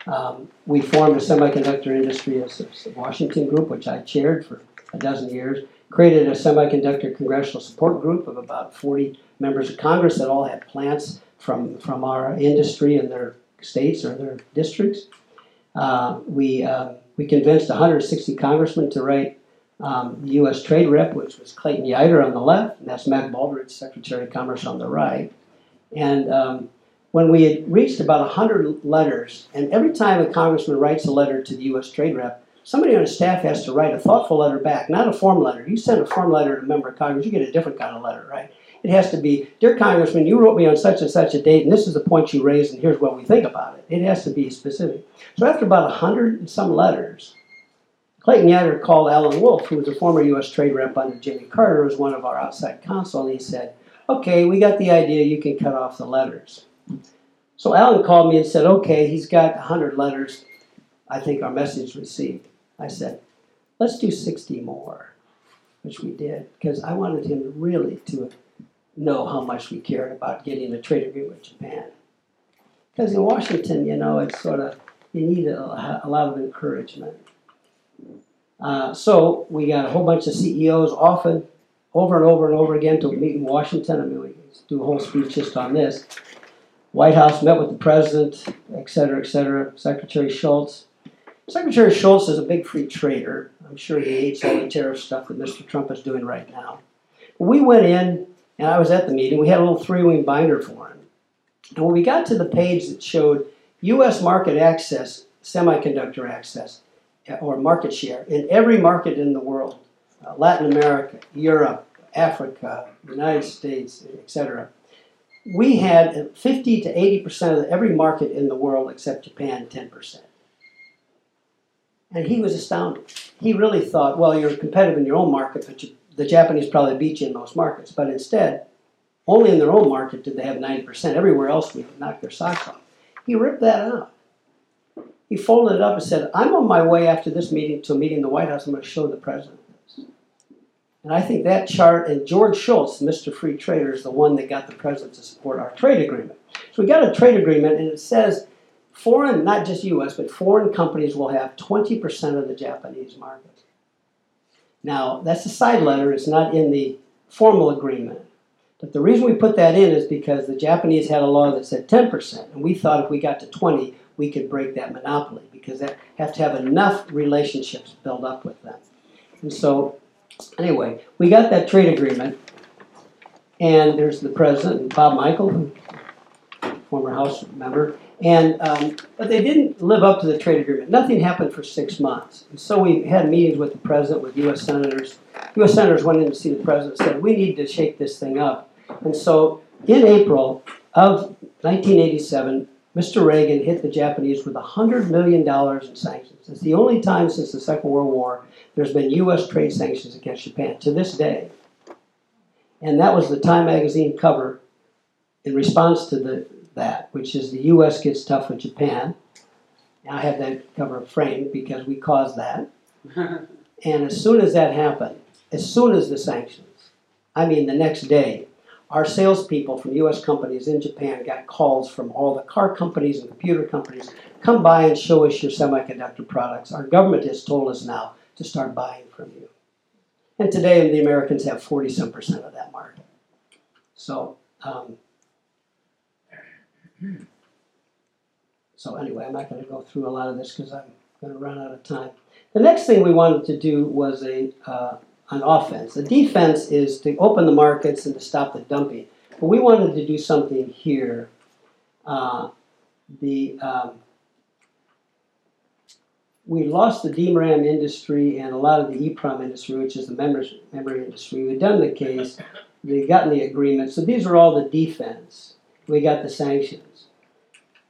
Um, we formed a semiconductor industry Washington group, which I chaired for a dozen years. Created a semiconductor congressional support group of about 40 members of Congress that all had plants from from our industry in their states or their districts. Uh, we uh, we convinced 160 congressmen to write um, the U.S. Trade Rep, which was Clayton Yeutter on the left, and that's Mac Baldrige, Secretary of Commerce, on the right. And um, when we had reached about 100 letters, and every time a congressman writes a letter to the U.S. Trade Rep, somebody on his staff has to write a thoughtful letter back, not a form letter. You send a form letter to a member of Congress, you get a different kind of letter, right? It has to be, Dear Congressman, you wrote me on such and such a date, and this is the point you raised, and here's what we think about it. It has to be specific. So after about 100 and some letters, Clayton Yeutter called Alan Wolff, who was a former U.S. trade rep under Jimmy Carter, was one of our outside counsel, and he said, Okay, we got the idea, you can cut off the letters. So Alan called me and said, Okay, he's got 100 letters. I think our message received. I said, Let's do 60 more, which we did, because I wanted him really to know how much we cared about getting a trade agreement with Japan. Because in Washington, you know, it's sort of, you need a, a lot of encouragement. Uh, so we got a whole bunch of CEOs often, over and over and over again to meet in Washington. I mean, we do a whole speech just on this. White House met with the president, et cetera, et cetera, Secretary Shultz. Secretary Shultz is a big free trader. I'm sure he hates all the tariff stuff that Mr. Trump is doing right now. We went in, and I was at the meeting. We had a little three wing binder for him. And when we got to the page that showed U.S. market access, semiconductor access, or market share in every market in the world uh, Latin America, Europe, Africa, United States, etc. We had 50 to 80 percent of every market in the world except Japan, 10 percent. And he was astounded. He really thought, well, you're competitive in your own market, but you, the Japanese probably beat you in most markets. But instead, only in their own market did they have 90%. Everywhere else, we knocked their socks off. He ripped that out. He folded it up and said, I'm on my way after this meeting to a meeting in the White House. I'm going to show the president. And I think that chart, and George Shultz, Mr. Free Trader, is the one that got the president to support our trade agreement. So we got a trade agreement, and it says foreign, not just US, but foreign companies will have 20% of the Japanese market. Now, that's a side letter, it's not in the formal agreement. But the reason we put that in is because the Japanese had a law that said 10%, and we thought if we got to 20, we could break that monopoly because they have to have enough relationships built up with them. And so, anyway, we got that trade agreement, and there's the president, Bob Michel, former House member, and um, but they didn't live up to the trade agreement. Nothing happened for six months. And so we had meetings with the president, with U.S. senators. U.S. senators went in to see the president, and said we need to shake this thing up. And so in April of 1987, Mr. Reagan hit the Japanese with $100 million in sanctions. It's the only time since the Second World War there's been U.S. trade sanctions against Japan to this day. And that was the Time magazine cover in response to the that, which is the U.S. gets tough with Japan. I have that cover framed because we caused that. and as soon as that happened, as soon as the sanctions, I mean the next day, our salespeople from U.S. companies in Japan got calls from all the car companies and computer companies come by and show us your semiconductor products. Our government has told us now to start buying from you. And today, the Americans have 40 some percent of that market. So, um, so anyway, I'm not going to go through a lot of this because I'm going to run out of time. The next thing we wanted to do was a uh, an offense. The defense is to open the markets and to stop the dumping. But we wanted to do something here. Uh, the um, we lost the DRAM industry and a lot of the EEPROM industry, which is the memory, memory industry. We'd done the case, we've gotten the agreement. So these are all the defense. We got the sanctions.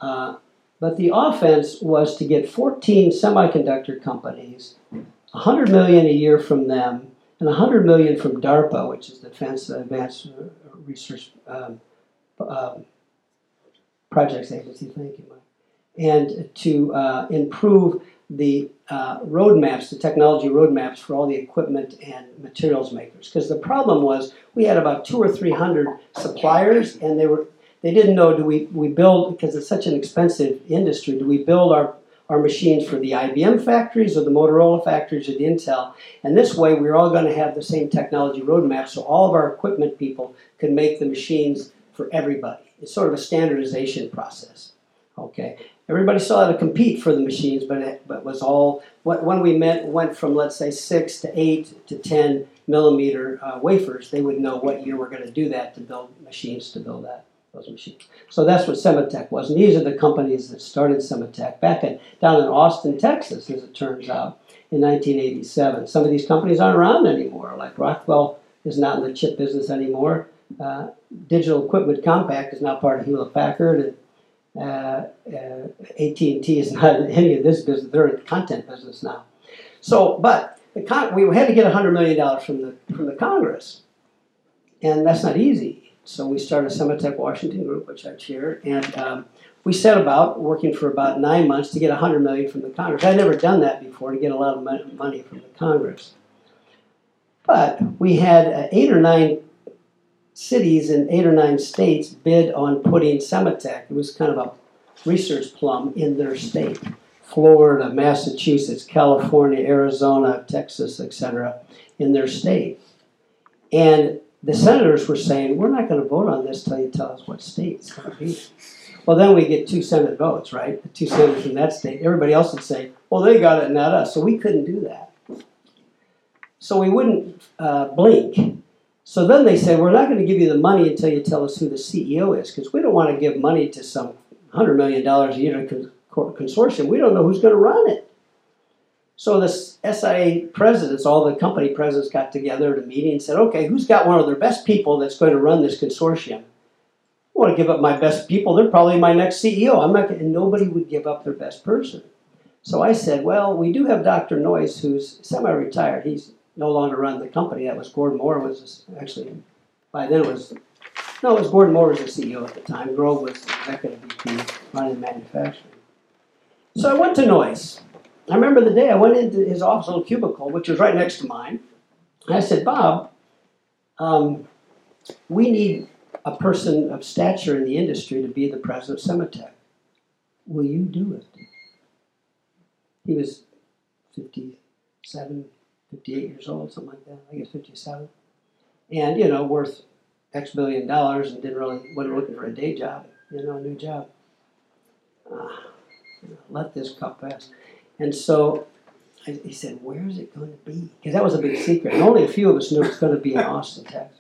Uh, but the offense was to get 14 semiconductor companies, 100 million a year from them, and 100 million from DARPA, which is the Defense Advanced Research um, um, Projects Agency. Thank you, Mike. And to uh, improve the uh, roadmaps, the technology roadmaps for all the equipment and materials makers. Because the problem was we had about two or three hundred suppliers, and they were they didn't know do we, we build, because it's such an expensive industry, do we build our, our machines for the IBM factories or the Motorola factories or the Intel? And this way, we're all going to have the same technology roadmap so all of our equipment people can make the machines for everybody. It's sort of a standardization process. Okay, everybody still had to compete for the machines, but it but was all when we met went from let's say six to eight to ten millimeter uh, wafers. They would know what year we're going to do that to build machines to build that those machines. So that's what Sematech was. And these are the companies that started Sematech back in, down in Austin, Texas, as it turns out, in 1987. Some of these companies aren't around anymore, like Rockwell is not in the chip business anymore. Uh, Digital Equipment Compaq is now part of Hewlett Packard, and uh, uh, AT&T is not in any of this business. They're in the content business now. So, but we had to get $100 million from the, from the Congress, and that's not easy. So we started Sematech Washington Group, which I chair, and um, we set about working for about nine months to get 100 million from the Congress. I'd never done that before to get a lot of money from the Congress. But we had uh, eight or nine cities in eight or nine states bid on putting Sematech. It was kind of a research plum in their state. Florida, Massachusetts, California, Arizona, Texas, etc., in their state. And the senators were saying, we're not going to vote on this till you tell us what state it's going to be. Well, then we get two Senate votes, right? The two senators from that state. Everybody else would say, well, they got it, not us. So we couldn't do that. So we wouldn't uh, blink. So then they said, we're not going to give you the money until you tell us who the CEO is, because we don't want to give money to some $100 million a year consortium. We don't know who's going to run it. So the SIA presidents, all the company presidents got together at a meeting and said, okay, who's got one of their best people that's going to run this consortium? I want to give up my best people. They're probably my next CEO. I'm not and nobody would give up their best person. So I said, well, we do have Dr. Noyce, who's semi-retired. He's no longer running the company. That was Gordon Moore was actually, by then it was, no, it was Gordon Moore was the CEO at the time. Grove was the executive VP running manufacturing. So I went to Noyce. I remember the day I went into his office, little cubicle, which was right next to mine. And I said, Bob, um, we need a person of stature in the industry to be the president of Sematech. Will you do it? He was 57, 58 years old, something like that. I guess 57. And, you know, worth X billion dollars and didn't really, wasn't looking for a day job, you know, a new job. Uh, let this cup pass. And so I, he said, Where is it going to be? Because that was a big secret. And only a few of us knew it was going to be in Austin, Texas.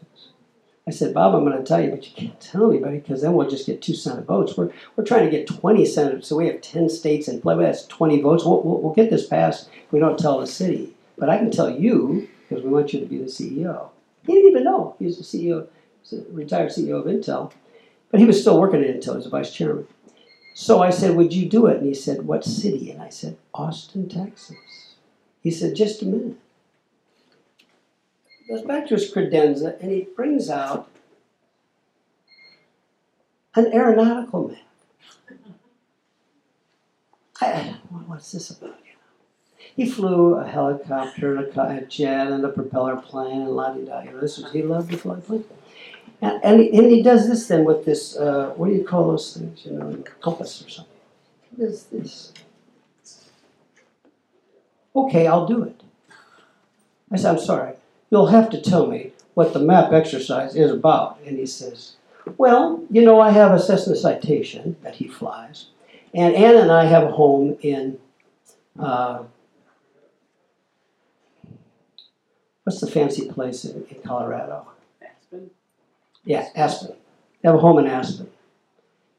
I said, Bob, I'm going to tell you, but you can't tell anybody because then we'll just get two Senate votes. We're, we're trying to get 20 Senate, so we have 10 states in play. That's 20 votes. We'll, we'll, we'll get this passed if we don't tell the city. But I can tell you because we want you to be the CEO. He didn't even know. He was the CEO, the retired CEO of Intel. But he was still working at Intel. He was a vice chairman. So I said, Would you do it? And he said, What city? And I said, Austin, Texas. He said, Just a minute. He goes back to his credenza and he brings out an aeronautical map. I, what's this about? He flew a helicopter, a jet, and a propeller plane, and la di da. You know, this was he loved to fly planes. And, and, he, and he does this then with this, uh, what do you call those things, you know, compass or something. What is this? Okay, I'll do it. I said, I'm sorry, you'll have to tell me what the map exercise is about. And he says, well, you know, I have a Cessna Citation that he flies, and Anna and I have a home in, uh, what's the fancy place in, in Colorado? Yeah, Aspen. They have a home in Aspen.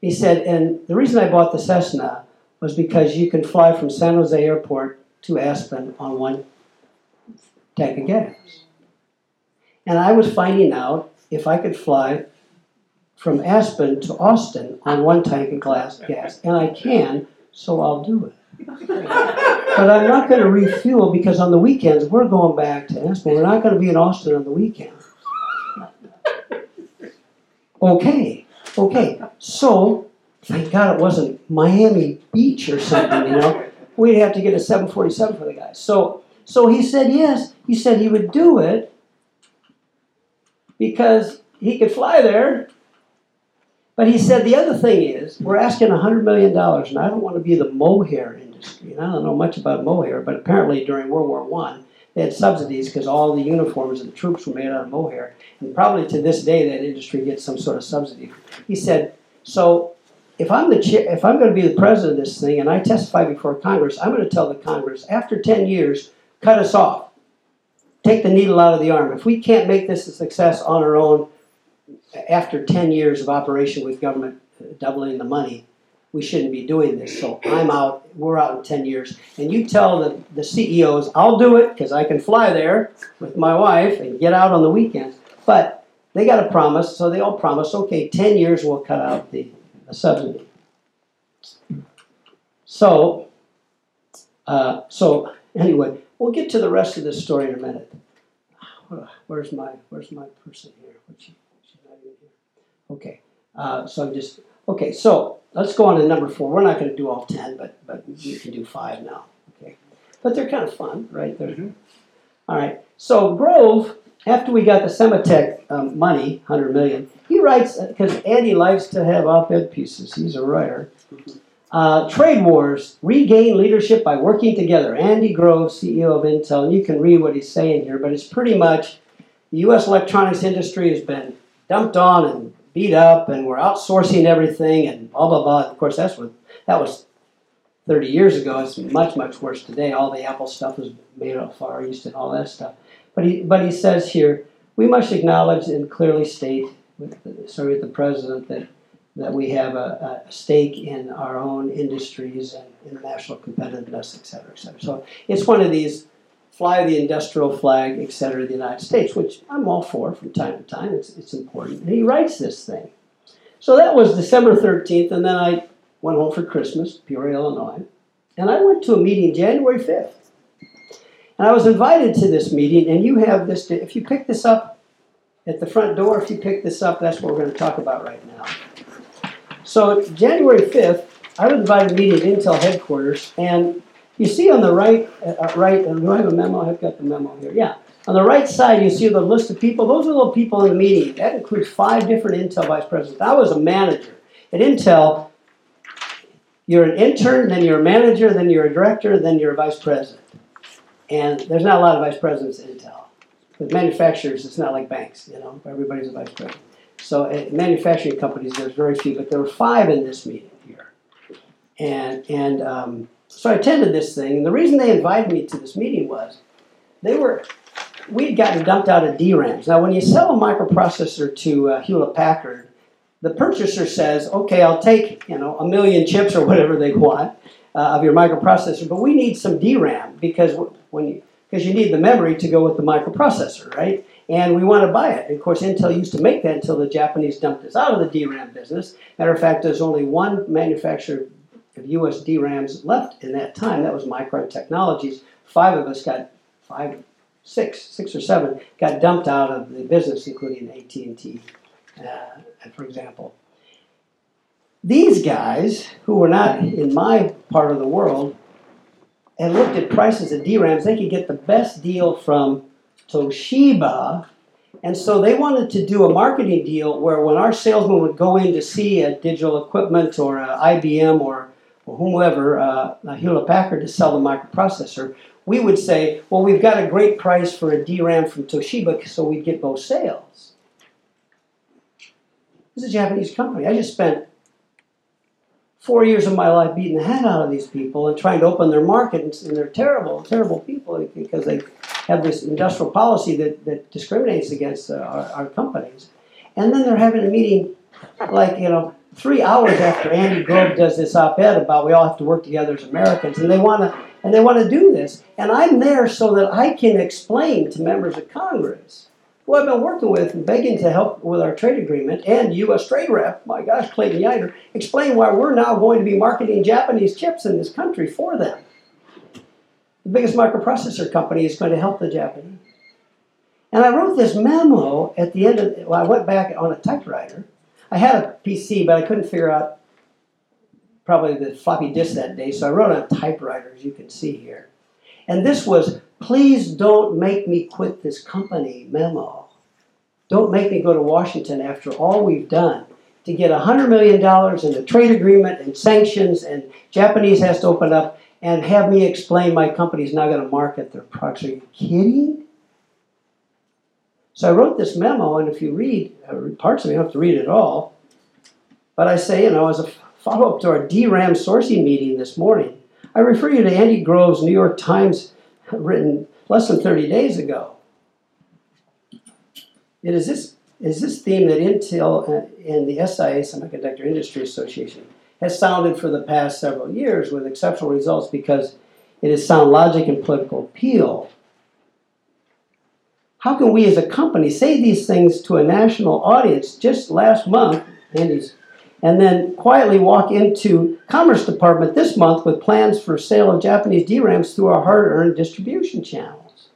He said, and the reason I bought the Cessna was because you can fly from San Jose Airport to Aspen on one tank of gas. And I was finding out if I could fly from Aspen to Austin on one tank of glass gas, and I can, so I'll do it. but I'm not going to refuel because on the weekends we're going back to Aspen. We're not going to be in Austin on the weekend. Okay, okay. So, thank God it wasn't Miami Beach or something, you know. We'd have to get a 747 for the guy. So, so he said yes. He said he would do it because he could fly there. But he said the other thing is, we're asking $100 million, and I don't want to be the mohair industry. And I don't know much about mohair, but apparently during World War One, they had subsidies because all the uniforms of the troops were made out of mohair. And probably to this day, that industry gets some sort of subsidy. He said, so if I'm the chair, if I'm going to be the president of this thing and I testify before Congress, I'm going to tell the Congress after 10 years, cut us off. Take the needle out of the arm. If we can't make this a success on our own after 10 years of operation with government uh, doubling the money, we shouldn't be doing this. So I'm out, we're out in 10 years. And you tell the, the CEOs, I'll do it because I can fly there with my wife and get out on the weekends. But they got a promise, so they all promise, okay, 10 years we'll cut out the, the subsidy. So, uh, so anyway, we'll get to the rest of this story in a minute. Where's my, where's my person here? Okay, uh, so I'm just, okay, so let's go on to number four. We're not going to do all 10, but, but you can do five now. Okay. But they're kind of fun, right? They're, Mhm. All right. So Grove, after we got the Sematech um, money, 100 million, he writes, because Andy likes to have op ed pieces, he's a writer. Uh, trade wars, regain leadership by working together. Andy Grove, CEO of Intel, and you can read what he's saying here, but it's pretty much the U.S. electronics industry has been dumped on and beat up and we're outsourcing everything and blah blah blah. Of course, that's what that was 30 years ago. It's much much worse today. All the Apple stuff is made out Far East and all that stuff. But he but he says here we must acknowledge and clearly state, with sorry, with the president that that we have a, a, stake in our own industries and international competitiveness, et cetera, et cetera. So it's one of these fly the industrial flag, et cetera, of the United States, which I'm all for from time to time. It's, it's important. And he writes this thing. So that was December 13th, and then I went home for Christmas, Peoria, Illinois, and I went to a meeting January 5th. And I was invited to this meeting, and you have this, if you pick this up at the front door, if you pick this up, that's what we're going to talk about right now. So January 5th, I was invited to meet at Intel headquarters, and you see on the right, uh, uh right, uh, do I have a memo? I've got the memo here. Yeah. On the right side, you see the list of people. Those are the people in the meeting. That includes five different Intel vice presidents. I was a manager. At Intel, you're an intern, then you're a manager, then you're a director, then you're a vice president. And there's not a lot of vice presidents at Intel. With manufacturers, it's not like banks, you know, everybody's a vice president. So at manufacturing companies, there's very few, but there were five in this meeting here. And, and um, so I attended this thing, and the reason they invited me to this meeting was they were we'd gotten dumped out of DRAMs. Now, when you sell a microprocessor to uh, Hewlett Packard, the purchaser says, "Okay, I'll take you know a million chips or whatever they want uh, of your microprocessor, but we need some DRAM because when you because you need the memory to go with the microprocessor, right? And we want to buy it. And of course, Intel used to make that until the Japanese dumped us out of the DRAM business. Matter of fact, there's only one manufacturer of US DRAMs left in that time. That was Micron Technologies. Five of us got five, six, six or seven got dumped out of the business, including AT and T, uh, for example. These guys, who were not in my part of the world, and looked at prices of DRAMs, they could get the best deal from Toshiba. And so they wanted to do a marketing deal where when our salesman would go in to see a digital equipment or a IBM or whomever, uh, Hewlett Packard, to sell the microprocessor, we would say, well, we've got a great price for a DRAM from Toshiba, so we'd get both sales. This is a Japanese company. I just spent four years of my life beating the head out of these people and trying to open their market, and they're terrible, terrible people because they have this industrial policy that, that discriminates against uh, our, our companies. And then they're having a meeting like, you know, three hours after Andy Grove does this op-ed about we all have to work together as Americans, and they want to and they want to do this, and I'm there so that I can explain to members of Congress who I've been working with and begging to help with our trade agreement, and U.S. Trade Rep, my gosh, Clayton Yeutter, explain why we're now going to be marketing Japanese chips in this country for them. The biggest microprocessor company is going to help the Japanese. And I wrote this memo at the end of, well, I went back on a typewriter I had a PC, but I couldn't figure out probably the floppy disk that day, so I wrote on a typewriter, as you can see here. And this was, please don't make me quit this company memo. Don't make me go to Washington after all we've done to get $100 million in the trade agreement and sanctions, and Japanese has to open up and have me explain my company's not going to market their products. Are you kidding? So I wrote this memo, and if you read uh, parts of it, you don't have to read it all. But I say, you know, as a follow up to our DRAM sourcing meeting this morning, I refer you to Andy Grove's New York Times written less than 30 days ago. It is this, is this theme that Intel and the SIA, Semiconductor Industry Association, has sounded for the past several years with exceptional results because it is sound logic and political appeal how can we as a company say these things to a national audience just last month, Andy's, and then quietly walk into Commerce Department this month with plans for sale of Japanese DRAMs through our hard-earned distribution channels?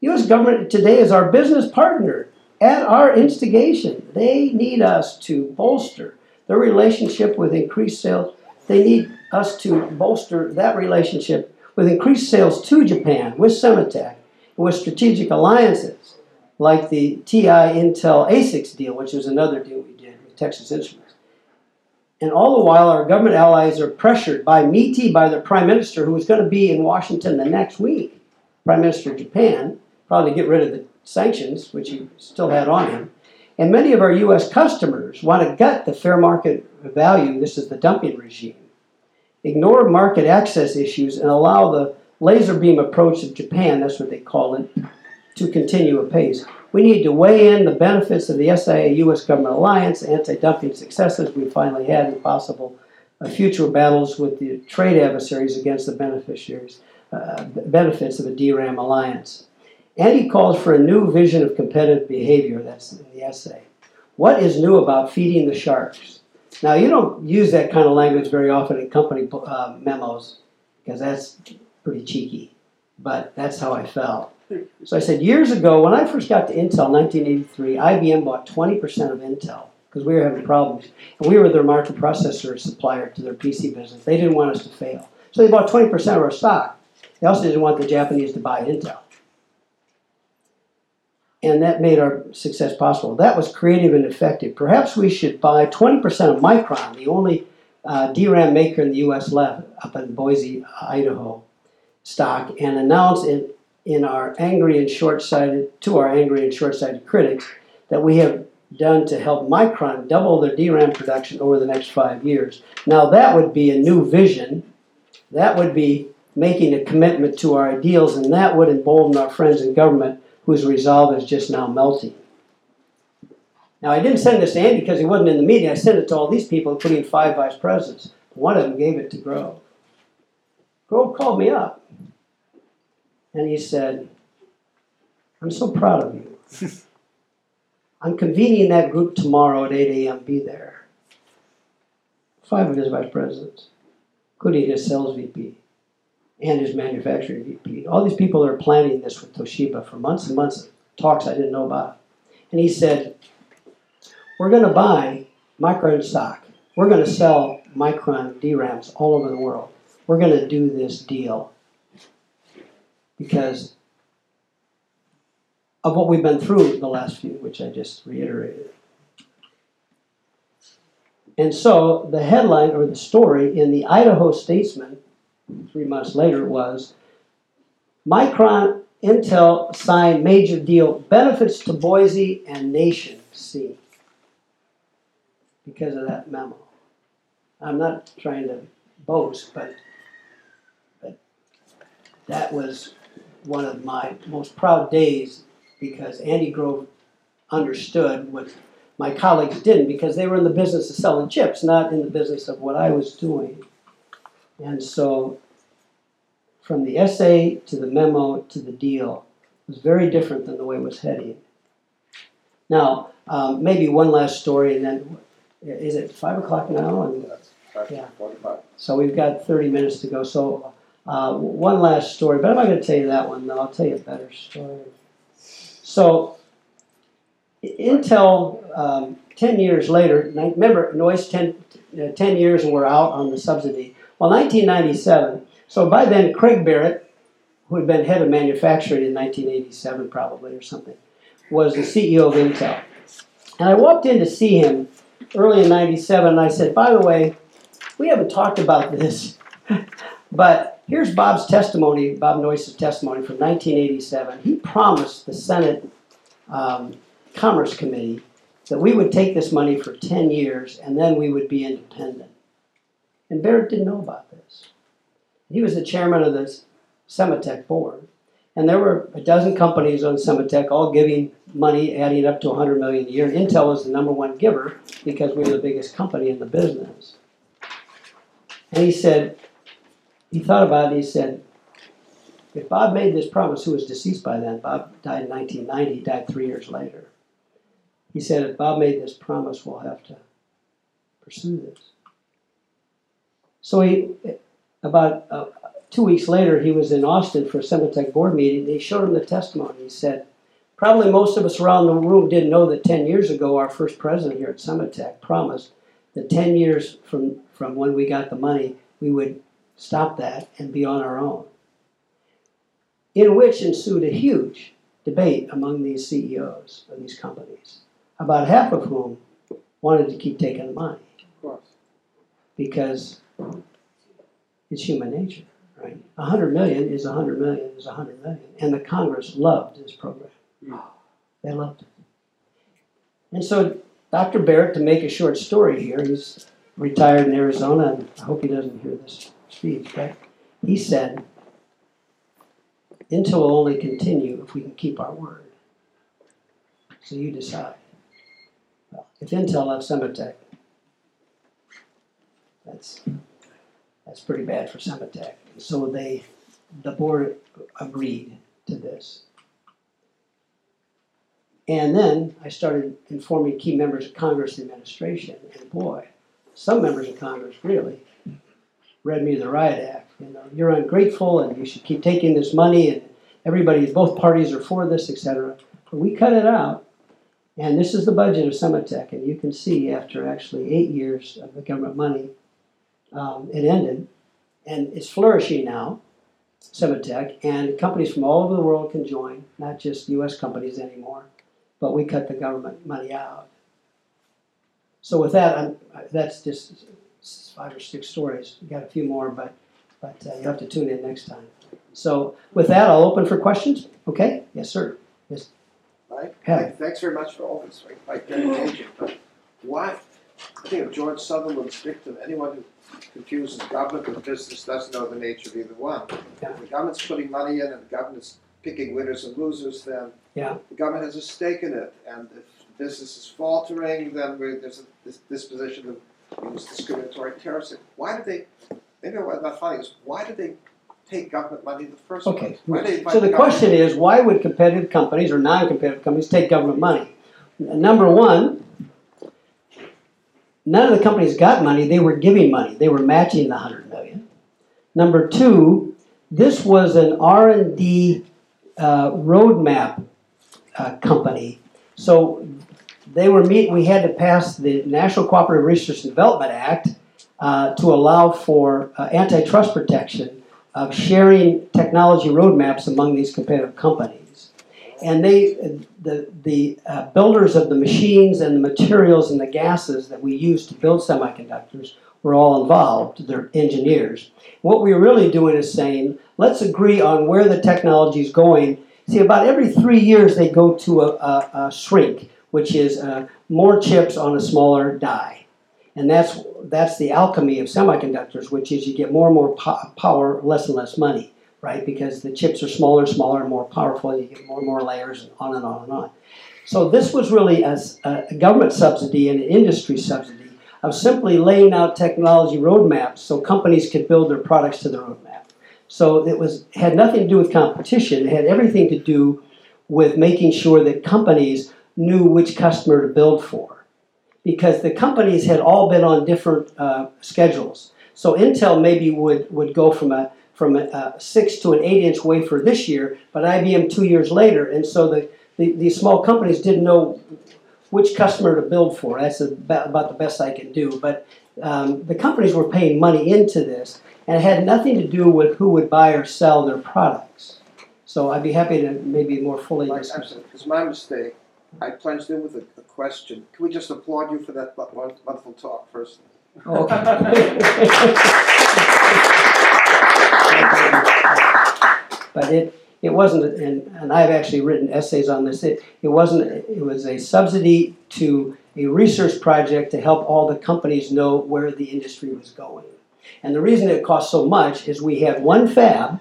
U.S. government today is our business partner at our instigation. They need us to bolster their relationship with increased sales. They need us to bolster that relationship with increased sales to Japan with With strategic alliances like the TI Intel ASICs deal, which was another deal we did with Texas Instruments. And all the while, our government allies are pressured by MITI, by the prime minister, who is going to be in Washington the next week, prime minister of Japan, probably get rid of the sanctions, which he still had on him. And many of our U.S. customers want to gut the fair market value, this is the dumping regime, ignore market access issues, and allow the laser beam approach of Japan, that's what they call it, to continue apace. We need to weigh in the benefits of the SIA US government alliance, anti dumping successes we finally had, and possible uh, future battles with the trade adversaries against the beneficiaries, uh, benefits of a DRAM alliance. And he calls for a new vision of competitive behavior. That's in the essay. What is new about feeding the sharks? Now, you don't use that kind of language very often in company uh, memos because that's pretty cheeky, but that's how I felt. So I said, years ago, when I first got to Intel, 1983, IBM bought 20% of Intel because we were having problems. And we were their microprocessor supplier to their PC business. They didn't want us to fail. So they bought 20% of our stock. They also didn't want the Japanese to buy Intel and that made our success possible. That was creative and effective. Perhaps we should buy 20% of Micron, the only uh, DRAM maker in the U.S. left up in Boise, Idaho, stock, and announce in, in our angry and short-sighted to our angry and short-sighted critics that we have done to help Micron double their DRAM production over the next five years. Now that would be a new vision. That would be making a commitment to our ideals, and that would embolden our friends in government whose resolve is just now melting. Now, I didn't send this to Andy because he wasn't in the meeting. I sent it to all these people, including five vice presidents. One of them gave it to Grove. Grove called me up and he said, I'm so proud of you. I'm convening that group tomorrow at 8 a.m. Be there. Five of his vice presidents, including his sales VP and his manufacturing VP. All these people are planning this with Toshiba for months and months, of talks I didn't know about. And he said, We're going to buy Micron stock. We're going to sell Micron DRAMs all over the world. We're going to do this deal because of what we've been through the last few, which I just reiterated. And so the headline or the story in the Idaho Statesman three months later was Micron Intel signed major deal benefits to Boise and Nation C because of that memo. I'm not trying to boast, but, but that was one of my most proud days because Andy Grove understood what my colleagues didn't because they were in the business of selling chips, not in the business of what I was doing. And so, from the essay to the memo to the deal was very different than the way it was heading. Now, um, maybe one last story, and then is it five o'clock now? And, yeah. So we've got 30 minutes to go. So, uh, one last story, but I'm not going to tell you that one, though. I'll tell you a better story. So, Intel, um, 10 years later, remember, Noyce 10, uh, 10 years and we're out on the subsidy. Well, 1997, so by then Craig Barrett, who had been head of manufacturing in 1987 probably or something, was the CEO of Intel. And I walked in to see him early in 97 and I said, by the way, we haven't talked about this, but here's Bob's testimony, Bob Noyce's testimony from 1987. He promised the Senate um, Commerce Committee that we would take this money for 10 years and then we would be independent. And Barrett didn't know about this. He was the chairman of the Sematech board. And there were a dozen companies on Sematech all giving money, adding up to 100 million a year. Intel was the number one giver because we were the biggest company in the business. And he said, he thought about it, he said, if Bob made this promise, who was deceased by then, Bob died in 1990, he died three years later. He said, if Bob made this promise, we'll have to pursue this. So he, about uh, two weeks later, he was in Austin for a Sematech board meeting. They showed him the testimony. He said, probably most of us around the room didn't know that 10 years ago, our first president here at Sematech promised that 10 years from, from when we got the money, we would stop that and be on our own. In which ensued a huge debate among these CEOs of these companies, about half of whom wanted to keep taking the money. Of course. Because it's human nature, right? A hundred million is a hundred million is a hundred million, and the Congress loved this program. Mm. They loved it. And so Dr. Barrett, to make a short story here, he's retired in Arizona, and I hope he doesn't hear this speech, but he said, Intel will only continue if we can keep our word. So you decide. If Intel left Sematech, that's that's pretty bad for Sematech. So they, the board agreed to this. And then I started informing key members of Congress and administration, and boy, some members of Congress really read me the riot act. You know, you're ungrateful, and you should keep taking this money, and everybody, both parties are for this, etc. But we cut it out, and this is the budget of Sematech, and you can see after actually eight years of the government money, um, it ended, and it's flourishing now, Sematech, and companies from all over the world can join, not just U.S. companies anymore. But we cut the government money out. So with that, I'm, that's just five or six stories. We got a few more, but but uh, you have to tune in next time. So with that, I'll open for questions. Okay? Yes, sir. Yes. Right? Yeah. Thanks very much for all this, right, like, very engaging, but why, I think of George Sutherland's dictum, anyone who confuses government with business doesn't know the nature of either one. Yeah. If the government's putting money in and the government's picking winners and losers, then Yeah. the government has a stake in it, and if business is faltering, then we- there's a disposition to use discriminatory tariffs. Why did they, maybe what's not funny is, why did they take government money in the first place? Okay. Why did they invite So the government- question is, why would competitive companies or non-competitive companies take government money? Number one, none of the companies got money. They were giving money. They were matching the hundred million. Number two, this was an R and D uh, roadmap uh, company. So they were meet. We had to pass the National Cooperative Research and Development Act uh, to allow for uh, antitrust protection of sharing technology roadmaps among these competitive companies. And they, the, the uh, builders of the machines and the materials and the gases that we use to build semiconductors were all involved. They're engineers. What we're really doing is saying, let's agree on where the technology is going. See, about every three years they go to a, a, a shrink, which is uh, more chips on a smaller die. And that's, that's the alchemy of semiconductors, which is you get more and more po- power, less and less money, right? Because the chips are smaller, and smaller, and more powerful, you get more and more layers, and on and on and on. So this was really a, a government subsidy and an industry subsidy of simply laying out technology roadmaps so companies could build their products to the roadmap. So it was had nothing to do with competition. It had everything to do with making sure that companies knew which customer to build for because the companies had all been on different uh, schedules. So Intel maybe would, would go from a from a, a six to an eight inch wafer this year, but IBM two years later, and so the, the these small companies didn't know which customer to build for. That's about, about the best I can do. But um, the companies were paying money into this, and it had nothing to do with who would buy or sell their products. So I'd be happy to maybe more fully Like, discuss. absolutely. It's my mistake. I plunged in with a, a question. Can we just applaud you for that wonderful talk first? But it, it wasn't, and, and I've actually written essays on this, it, it wasn't, it was a subsidy to a research project to help all the companies know where the industry was going. And the reason it cost so much is we had one fab,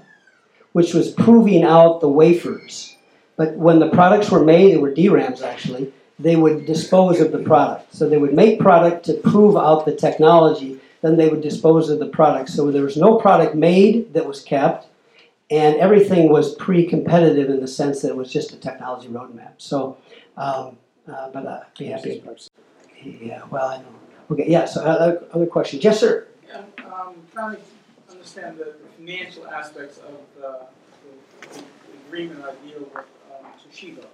which was proving out the wafers. But when the products were made, they were DRAMs actually, they would dispose of the product. So they would make product to prove out the technology, then they would dispose of the product. So there was no product made that was kept, and everything was pre-competitive in the sense that it was just a technology roadmap. So, um, uh, but I'd be happy. Yeah, well, I know. Okay, yeah. So other, other questions? Yes, sir. Yeah, um, trying to understand the the financial aspects of the, the, the agreement or deal with, Toshiba.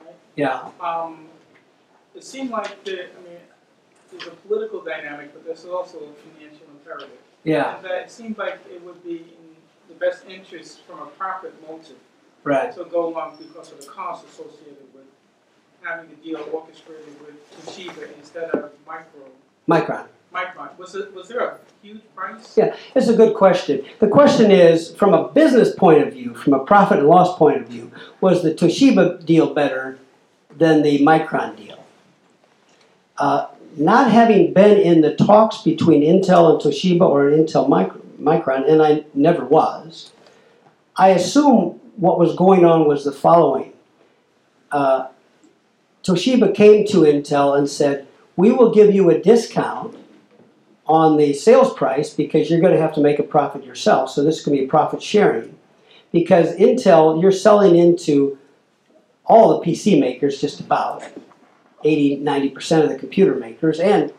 Right? Yeah. Um, it seemed like the, I mean, there's a political dynamic, but there's also a financial imperative. Yeah. And that it seemed like it would be in the best interest from a profit motive Right. to go along because of the cost associated with having the deal orchestrated with Toshiba instead of Micro, Micron. Was there a huge price? Yeah, it's a good question. The question is, from a business point of view, from a profit and loss point of view, was the Toshiba deal better than the Micron deal? Uh, not having been in the talks between Intel and Toshiba or Intel Micro, Micron, and I never was, I assume what was going on was the following. Uh, Toshiba came to Intel and said, We will give you a discount on the sales price because you're going to have to make a profit yourself. So this can be profit sharing. Because Intel, you're selling into all the PC makers, just about 80, 90% of the computer makers, and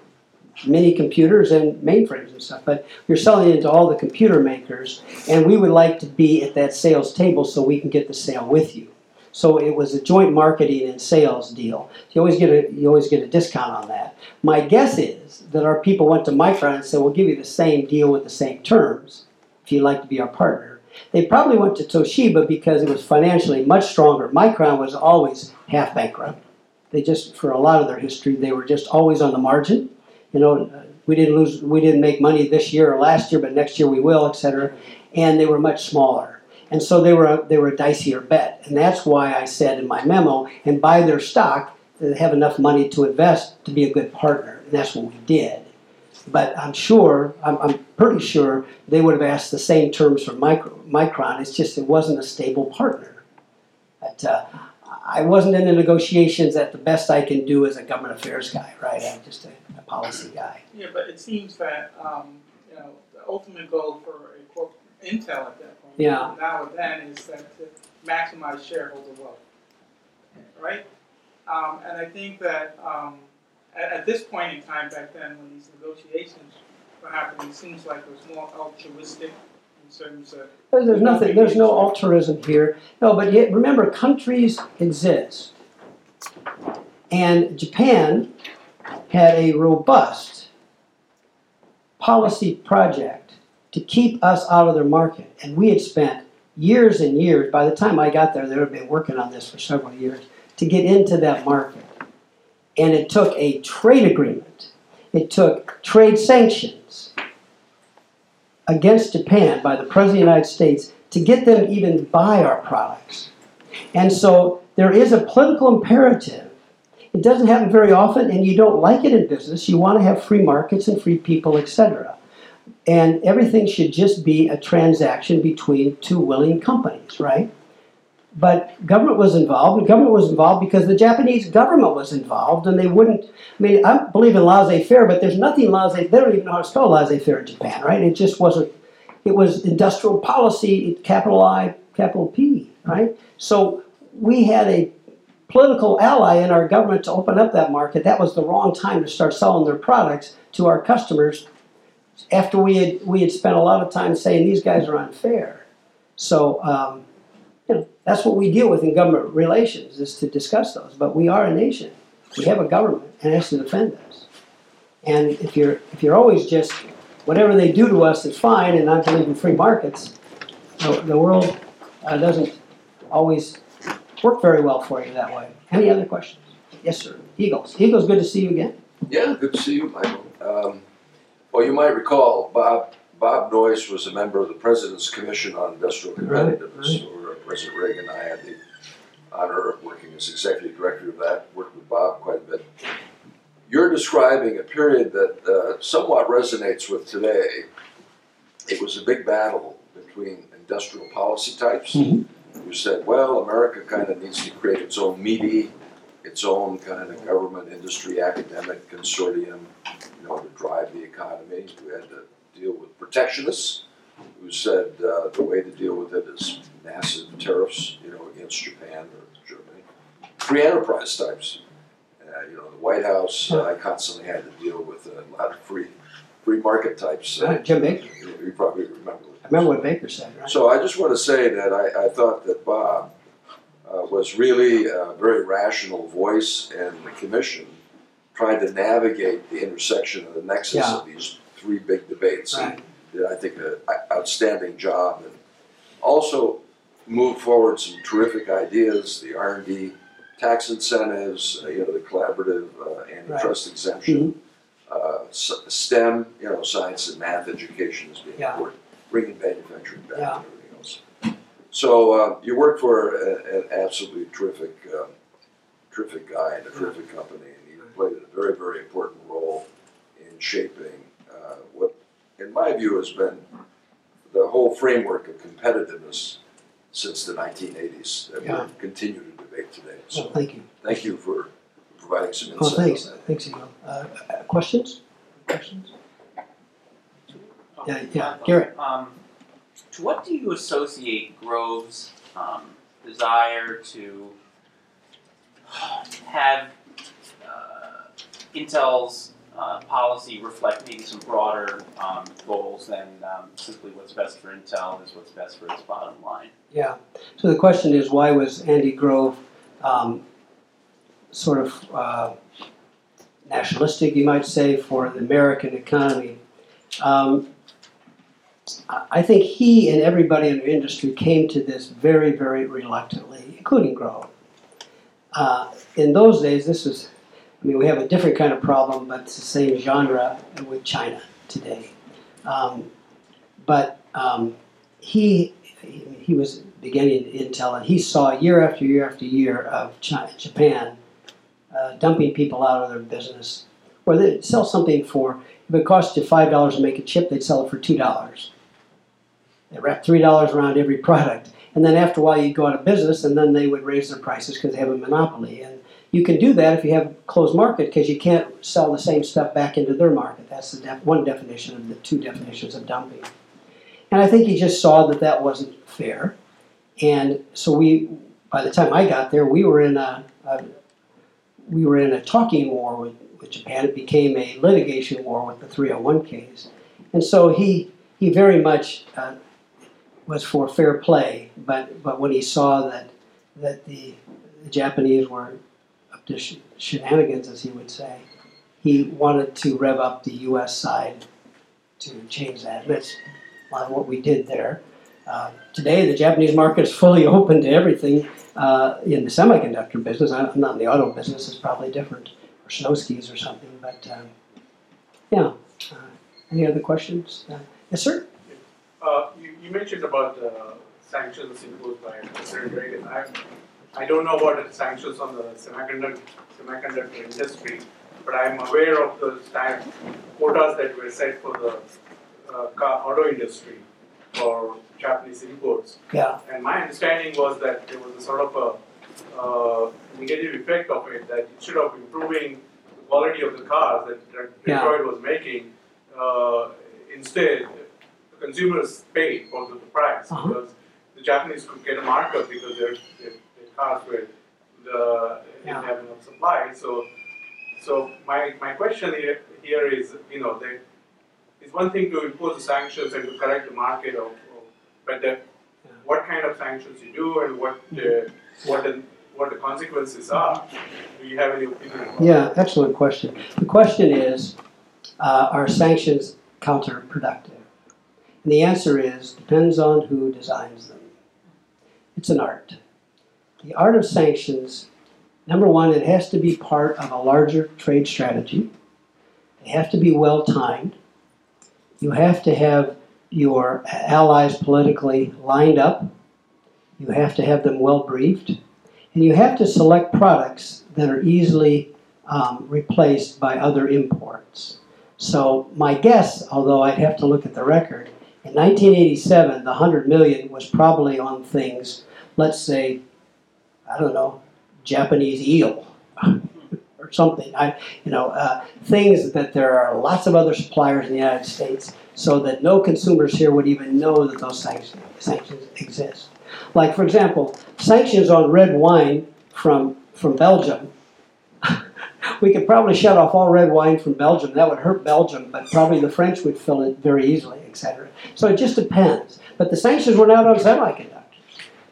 mini computers and mainframes and stuff. But you're selling into all the computer makers, and we would like to be at that sales table so we can get the sale with you. So it was a joint marketing and sales deal. You always get a you always get a discount on that. My guess is that our people went to Micron and said, "We'll give you the same deal with the same terms if you'd like to be our partner." They probably went to Toshiba because it was financially much stronger. Micron was always half bankrupt. They just, for a lot of their history, they were just always on the margin. You know, we didn't lose, we didn't make money this year or last year, but next year we will, et cetera. And they were much smaller. And so they were a, they were a dicier bet. And that's why I said in my memo, and buy their stock, they have enough money to invest to be a good partner. And that's what we did. But I'm sure, I'm, I'm pretty sure they would have asked the same terms for micro, Micron. It's just it wasn't a stable partner. But uh, I wasn't in the negotiations that the best I can do as a government affairs guy, right? I'm just a, a policy guy. Yeah, but it seems that, um, you know, the ultimate goal for a corp, Intel at that point. Yeah. Now and then is that to maximize shareholder wealth, right? Um, and I think that, um, at, at this point in time back then, when these negotiations were happening, it seems like it was more altruistic in terms of, There's, nothing, there's no altruism here. No, but yet, remember, countries exist. And Japan had a robust policy project to keep us out of their market. And we had spent years and years, by the time I got there, they had been working on this for several years, to get into that market. And it took a trade agreement, it took trade sanctions against Japan by the President of the United States to get them to even buy our products. And so there is a political imperative. It doesn't happen very often, and you don't like it in business. You want to have free markets and free people, etc. And everything should just be a transaction between two willing companies, right? But government was involved, government was involved because the Japanese government was involved, and they wouldn't. I mean, I believe in laissez-faire, but there's nothing laissez. They don't even know how to spell laissez-faire in Japan, right? It just wasn't. It was industrial policy, capital I, capital P, right? So we had a political ally in our government to open up that market. That was the wrong time to start selling their products to our customers after we had we had spent a lot of time saying these guys are unfair. So. Um, you know, that's what we deal with in government relations is to discuss those. But we are a nation. We have a government and it has to defend us. And if you're if you're always just whatever they do to us is fine and not believe in free markets, the, the world uh, doesn't always work very well for you that way. Any other questions? Yes, sir. Eagles. Eagles, good to see you again. Yeah, good to see you, Michael. Um, well, you might recall Bob Bob Noyce was a member of the President's Commission on Industrial Right, Competitiveness, President Reagan I had the honor of working as executive director of that. Worked with Bob quite a bit. You're describing a period that uh, somewhat resonates with today. It was a big battle between industrial policy types Mhm. who said, "Well, America kind of needs to create its own MITI, its own kind of government, industry, academic consortium, you know, to drive the economy. We had to deal with protectionists who said uh, the way to deal with it is massive tariffs, you know, against Japan or Germany. Free enterprise types. Uh, you know, the White House, uh, I constantly had to deal with a lot of free, free market types. Uh, Jim Baker. You, you probably remember. I remember what Baker said, right? So I just want to say that I, I thought that Bob uh, was really a very rational voice, and the commission tried to navigate the intersection of the nexus Yeah. of these three big debates. And did, I think, an outstanding job, and also moved forward some terrific ideas, the R and D tax incentives, uh, you know, the collaborative uh, antitrust exemption, uh, s- STEM, you know, science and math education is being Yeah. important, bringing manufacturing back Yeah. And everything else. So uh, you work for a, an absolutely terrific, um, terrific guy and a terrific company, and you played a very, very important role in shaping uh, what, in my view, has been the whole framework of competitiveness since the 1980s that Yeah. we continue to debate today. So So thank you. thank you for providing some Oh, insight on thanks, that. thanks, Emil. Uh, uh, questions? Questions? Yeah, yeah, Garrett. Um, to what do you associate Grove's um, desire to have uh, Intel's uh, policy reflect maybe some broader um, goals than um, simply what's best for Intel is what's best for its bottom line? Yeah. So the question is, why was Andy Grove um, sort of uh, nationalistic, you might say, for the American economy? Um, I think he and everybody in the industry came to this very, very reluctantly, including Grove. Uh, in those days, this was, I mean, we have a different kind of problem, but it's the same genre with China today. Um, but um, he, he was beginning Intel, and he saw year after year after year of China, Japan uh, dumping people out of their business, or they'd sell something for, if it cost you $5 to make a chip, they'd sell it for $2 they wrapped three dollars around every product. And then after a while, you'd go out of business, and then they would raise their prices because they have a monopoly. And you can do that if you have a closed market because you can't sell the same stuff back into their market. That's the def- one definition of the two definitions of dumping. And I think he just saw that that wasn't fair. And so we, by the time I got there, we were in a, a we were in a talking war with, with Japan. It became a litigation war with the 301 case. And so he he very much uh, was for fair play, but but when he saw that that the, the Japanese were up to sh- shenanigans, as he would say, he wanted to rev up the U.S. side to change that. And of what we did there. Uh, today, the Japanese market is fully open to everything uh, in the semiconductor business. I'm not in the auto business; it's probably different, or snow skis or something. But um, yeah, uh, any other questions? Uh, yes, sir. Uh, you, you mentioned about uh, sanctions imposed by President Reagan. I, I don't know about the sanctions on the semiconductor, semiconductor industry, but I'm aware of the stand quotas that were set for the uh, car, auto industry for Japanese imports. Yeah. And my understanding was that there was a sort of a uh, negative effect of it, that instead of improving the quality of the cars that that Yeah. Detroit was making, uh, instead, the consumers paid for the, price Uh-huh. because the Japanese could get a markup because their, their, their cars were the, Yeah. didn't have enough supply. So, so my, my question here, here is, you know, that it's one thing to impose the sanctions and to correct the market, or, or, but the, what kind of sanctions you do and what the, what the, what the consequences are. Do you have any opinion Yeah, excellent question. The question is, uh, are sanctions counterproductive? And the answer is, depends on who designs them. It's an art. The art of sanctions, number one, it has to be part of a larger trade strategy. They have to be well timed. You have to have your allies politically lined up. You have to have them well briefed. And you have to select products that are easily um, replaced by other imports. So my guess, although I'd have to look at the record, in 1987, the 100 million was probably on things, let's say, I don't know, Japanese eel or something. I, you know, uh, things that there are lots of other suppliers in the United States, so that no consumers here would even know that those sanctions, sanctions exist. Like, for example, sanctions on red wine from from Belgium. We could probably shut off all red wine from Belgium. That would hurt Belgium, but probably the French would fill it very easily, etc. So it just depends. But the sanctions were not on semiconductors;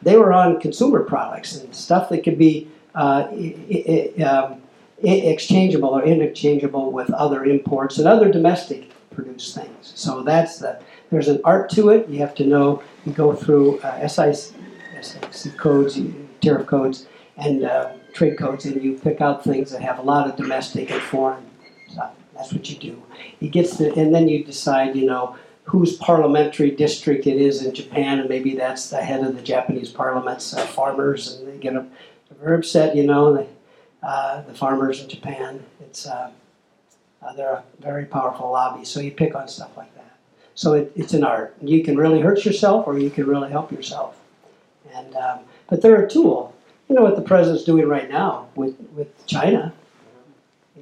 they were on consumer products and stuff that could be uh, i- i- um, i- exchangeable or interchangeable with other imports and other domestic produced things. So that's the there's an art to it. You have to know. You go through uh, SIC, codes, tariff codes, and uh, trade codes, and you pick out things that have a lot of domestic and foreign stuff. That's what you do. It gets the, and then you decide, you know, whose parliamentary district it is in Japan, and maybe that's the head of the Japanese parliament's uh, farmers, and they get a, upset, you know. Uh, the farmers in Japan. It's uh, uh, they're a very powerful lobby, so you pick on stuff like that. So it, it's an art. You can really hurt yourself, or you can really help yourself. And um, but they're a tool. You know what the president's doing right now with with China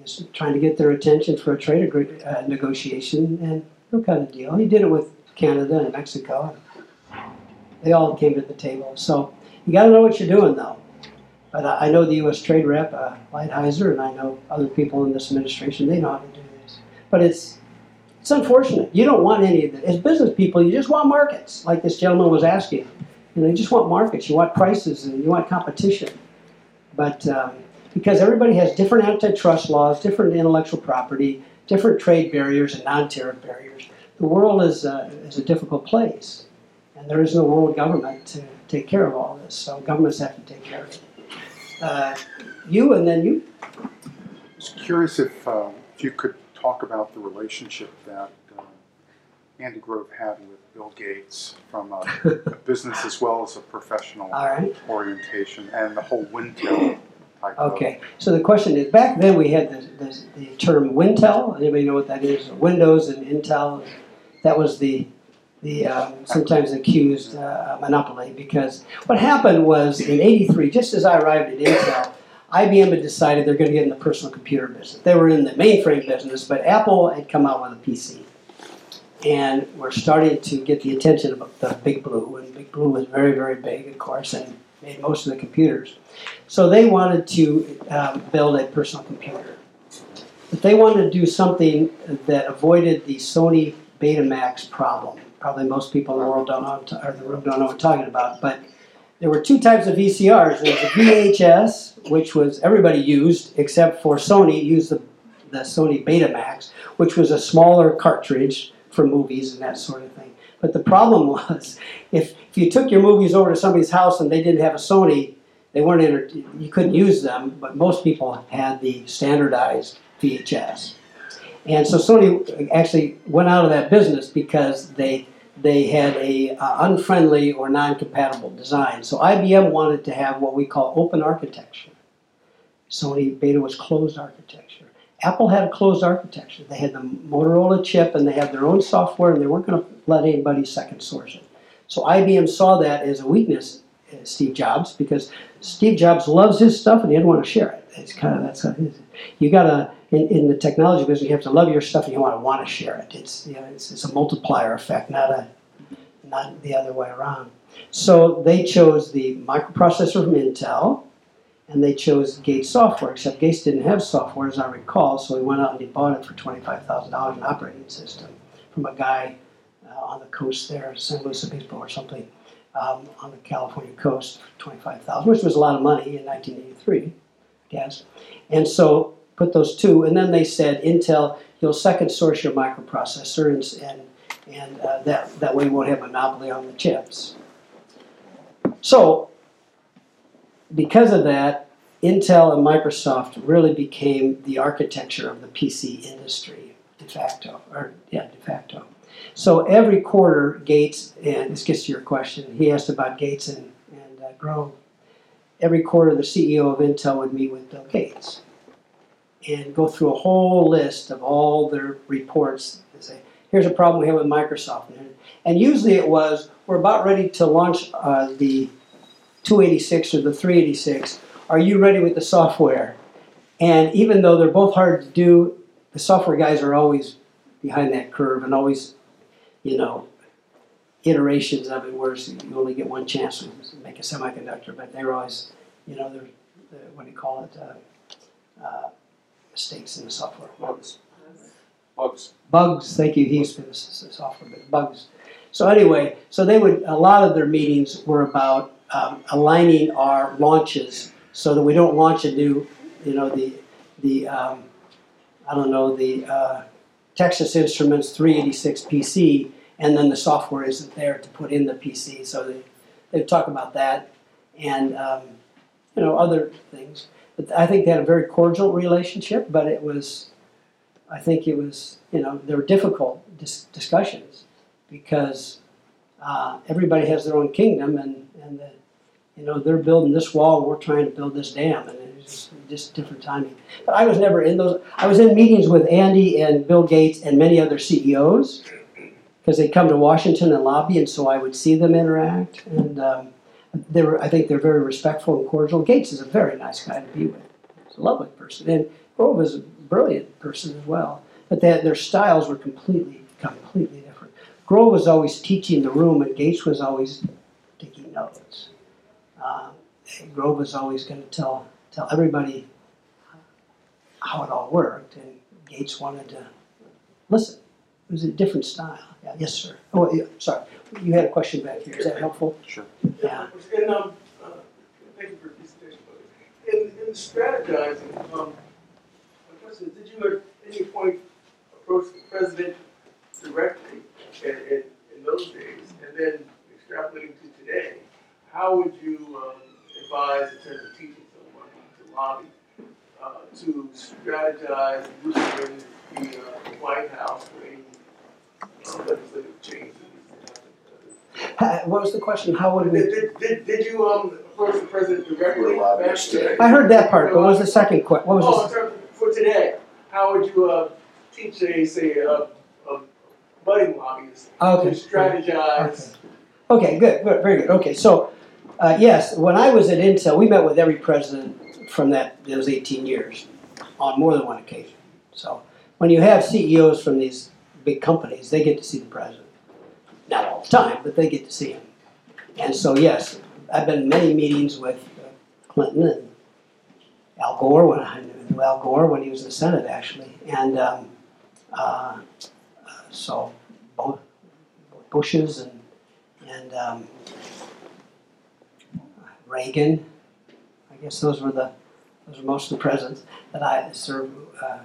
is trying to get their attention for a trade agree- uh, negotiation and no kind of deal. He did it with Canada and Mexico. They all came to the table. So you got to know what you're doing, though. But I I know the U.S. Trade Rep, uh, Lighthizer, and I know other people in this administration. They know how to do this. But it's it's unfortunate. You don't want any of it. As business people, you just want markets, like this gentleman was asking. You know, you just want markets. You want prices, and you want competition. But um, because everybody has different antitrust laws, different intellectual property, different trade barriers and non-tariff barriers, the world is, uh, is a difficult place. And there is no world government to take care of all this, so governments have to take care of it. Uh, you and then you. I was curious if, uh, if you could talk about the relationship that uh, Andy Grove had with Bill Gates from a, a business as well as a professional All right. orientation and the whole Wintel type. Okay. So the question is, back then we had the, the, the term Wintel. Anybody know what that is? Windows and Intel. That was the the um, sometimes accused uh, monopoly because what happened was in '83, just as I arrived at Intel, IBM had decided they're going to get in the personal computer business. They were in the mainframe business, but Apple had come out with a PC, and we're starting to get the attention of the Big Blue, and Big Blue was very, very big, of course, and made most of the computers. So they wanted to um, build a personal computer. But they wanted to do something that avoided the Sony Betamax problem. Probably most people in the world don't know, or the room don't know what I'm talking about. But there were two types of VCRs. There was a VHS, which was everybody used, except for Sony used the, the Sony Betamax, which was a smaller cartridge for movies and that sort of thing. But the problem was, if, if you took your movies over to somebody's house and they didn't have a Sony, they weren't enter- you couldn't use them. But most people had the standardized VHS, and so Sony actually went out of that business because they they had a uh, unfriendly or non-compatible design. So IBM wanted to have what we call open architecture. Sony Beta was closed architecture. Apple had a closed architecture. They had the Motorola chip and they had their own software and they weren't going to let anybody second source it. So IBM saw that as a weakness, uh, Steve Jobs, because Steve Jobs loves his stuff and he didn't want to share it. It's kind of that's. You gotta in, in the technology business, you have to love your stuff and you want to want to share it. It's you know it's, it's a multiplier effect, not a not the other way around. So they chose the microprocessor from Intel, and they chose Gates software. Except Gates didn't have software, as I recall, so he went out and he bought it for twenty five thousand dollars, an operating system, from a guy uh, on the coast there, San Luis Obispo or something, um, on the California coast, for twenty five thousand, which was a lot of money in nineteen eighty three, I guess. And so put those two, and then they said Intel, you'll second source your microprocessor, and and, and uh, that that way you won't have monopoly on the chips. So because of that, Intel and Microsoft really became the architecture of the PC industry de facto, or yeah, de facto. So every quarter, Gates, and this gets to your question, he asked about Gates and, and uh, Grove. Every quarter, the CEO of Intel would meet with Bill Gates and go through a whole list of all their reports and say, here's a problem we have with Microsoft. And usually it was, we're about ready to launch uh, the 286 or the 386. Are you ready with the software? And even though they're both hard to do, the software guys are always behind that curve and always, you know, iterations of it, whereas you only get one chance to make a semiconductor. But they're always, you know, they're, they're what do you call it? Uh, uh, mistakes in the software. Bugs. Bugs. Bugs. Thank you. He's been the s- s- software, but bugs. So anyway, so they would. A lot of their meetings were about um, aligning our launches so that we don't launch a new, you know, the the um, I don't know the uh, Texas Instruments 386 PC, and then the software isn't there to put in the PC. So they they talk about that, and um, you know other things. But I think they had a very cordial relationship, but it was, I think it was, you know, there were difficult dis- discussions because uh, everybody has their own kingdom, and, and the, You know, they're building this wall, we're trying to build this dam, and it's just, different timing. But I was never in those. I was in meetings with Andy and Bill Gates and many other CEOs because they'd come to Washington and lobby, and so I would see them interact. And um, they were, I think they're very respectful and cordial. Gates is a very nice guy to be with. He's a lovely person, and Grove is a brilliant person as well. But they, their styles were completely, completely different. Grove was always teaching the room, and Gates was always taking notes. Uh, Grove was always going to tell tell everybody how it all worked, and Gates wanted to listen. It was a different style. Yeah, yes, sir. Oh, yeah, sorry. You had a question back here. Is that helpful? Sure. Yeah. And, um, uh, thank you for the presentation, in, in strategizing, um, my question is, did you at any point approach the president directly in, in, in those days? And then extrapolating to today, how would you, um, advise in terms of teaching someone to lobby, uh, to strategize and the, uh, White House for any uh, legislative changes? Ha- What was the question? How would Did, we? did, did, did you, um, approach the president directly? We're lobbyists today. I heard that part, but what was the second question? What Oh, was in terms of, for today, how would you, uh, teach a, say, a, a budding lobbyist? Okay. to strategize? Okay, good, good, very good. Okay, so, uh, yes, when I was at Intel, we met with every president from that, those 18 years on more than one occasion. So, when you have CEOs from these big companies, they get to see the president. Not all the time, but they get to see him. And so, yes, I've been in many meetings with Clinton and Al Gore when I knew Al Gore when he was in the Senate, actually. And um, uh, so, both Bushes and and um, Reagan. I guess those were the those were most of the presidents that I served uh,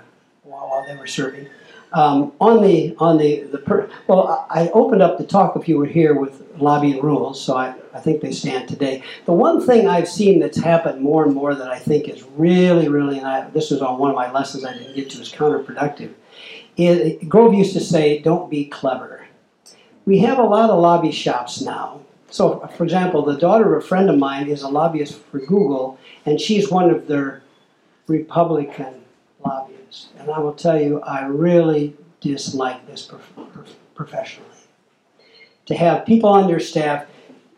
while, while they were serving. Um, on the on the the per, well, I opened up the talk if you were here with lobbying rules, so I, I think they stand today. The one thing I've seen that's happened more and more that I think is really really, and I, this was on one of my lessons I didn't get to, is counterproductive. Is, Grove used to say, "Don't be clever." we have a lot of lobby shops now. So, for example, the daughter of a friend of mine is a lobbyist for Google, and she's one of their Republican lobbyists. And I will tell you, I really dislike this prof- prof- professionally. To have people on your staff,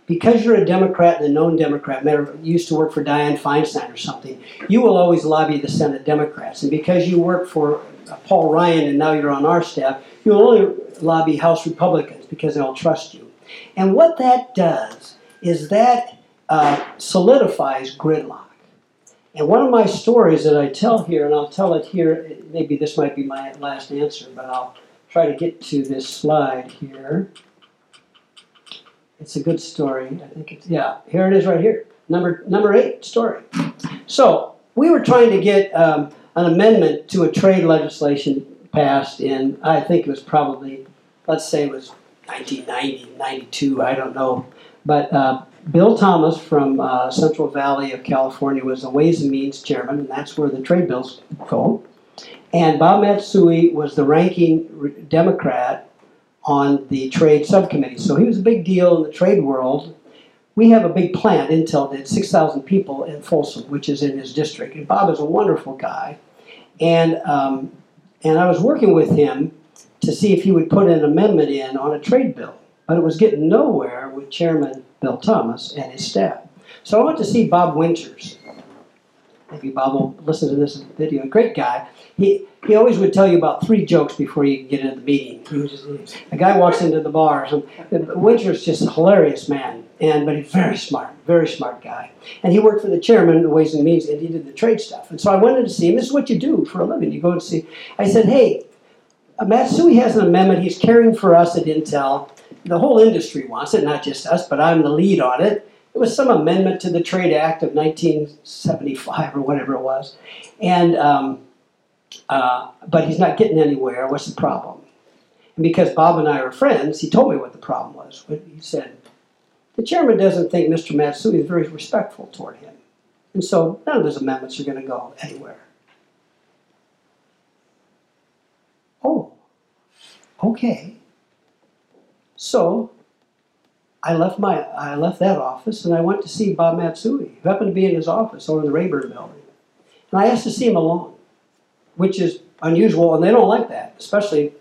because you're a Democrat and a known Democrat, used to work for Dianne Feinstein or something, you will always lobby the Senate Democrats. And because you work for uh, Paul Ryan and now you're on our staff, you'll only lobby House Republicans because they'll trust you. And what that does is that uh, solidifies gridlock. And one of my stories that I tell here, and I'll tell it here, maybe this might be my last answer, but I'll try to get to this slide here. It's a good story. I think it's, yeah, here it is right here. Number, number eight story. So we were trying to get um, an amendment to a trade legislation passed in, I think it was probably, let's say it was 1990, 92, I don't know. But uh, Bill Thomas from uh, Central Valley of California was the Ways and Means chairman, and that's where the trade bills go. And Bob Matsui was the ranking Democrat on the trade subcommittee. So he was a big deal in the trade world. We have a big plant, Intel did, 6,000 people in Folsom, which is in his district. And Bob is a wonderful guy. And, um, and I was working with him to see if he would put an amendment in on a trade bill. But it was getting nowhere with Chairman Bill Thomas and his staff. So I went to see Bob Winters. Maybe Bob will listen to this video. Great guy. He, he always would tell you about three jokes before you get into the meeting. He was just, a guy walks into the bar. So, Winters just a hilarious man, and but he's very smart, very smart guy. And he worked for the chairman of the Ways and Means, and he did the trade stuff. And so I wanted to see him. This is what you do for a living. You go and see. I said, hey, Matsui has an amendment he's carrying for us at Intel. The whole industry wants it, not just us, but I'm the lead on it. It was some amendment to the Trade Act of 1975 or whatever it was. And, um, uh, but he's not getting anywhere. What's the problem? And because Bob and I are friends, he told me what the problem was. He said, the chairman doesn't think Mr. Matsui is very respectful toward him. And so none of his amendments are going to go anywhere. Oh, okay. So I left my I left that office and I went to see Bob Matsui, who happened to be in his office over in the Rayburn building. And I asked to see him alone, which is unusual, and they don't like that, especially,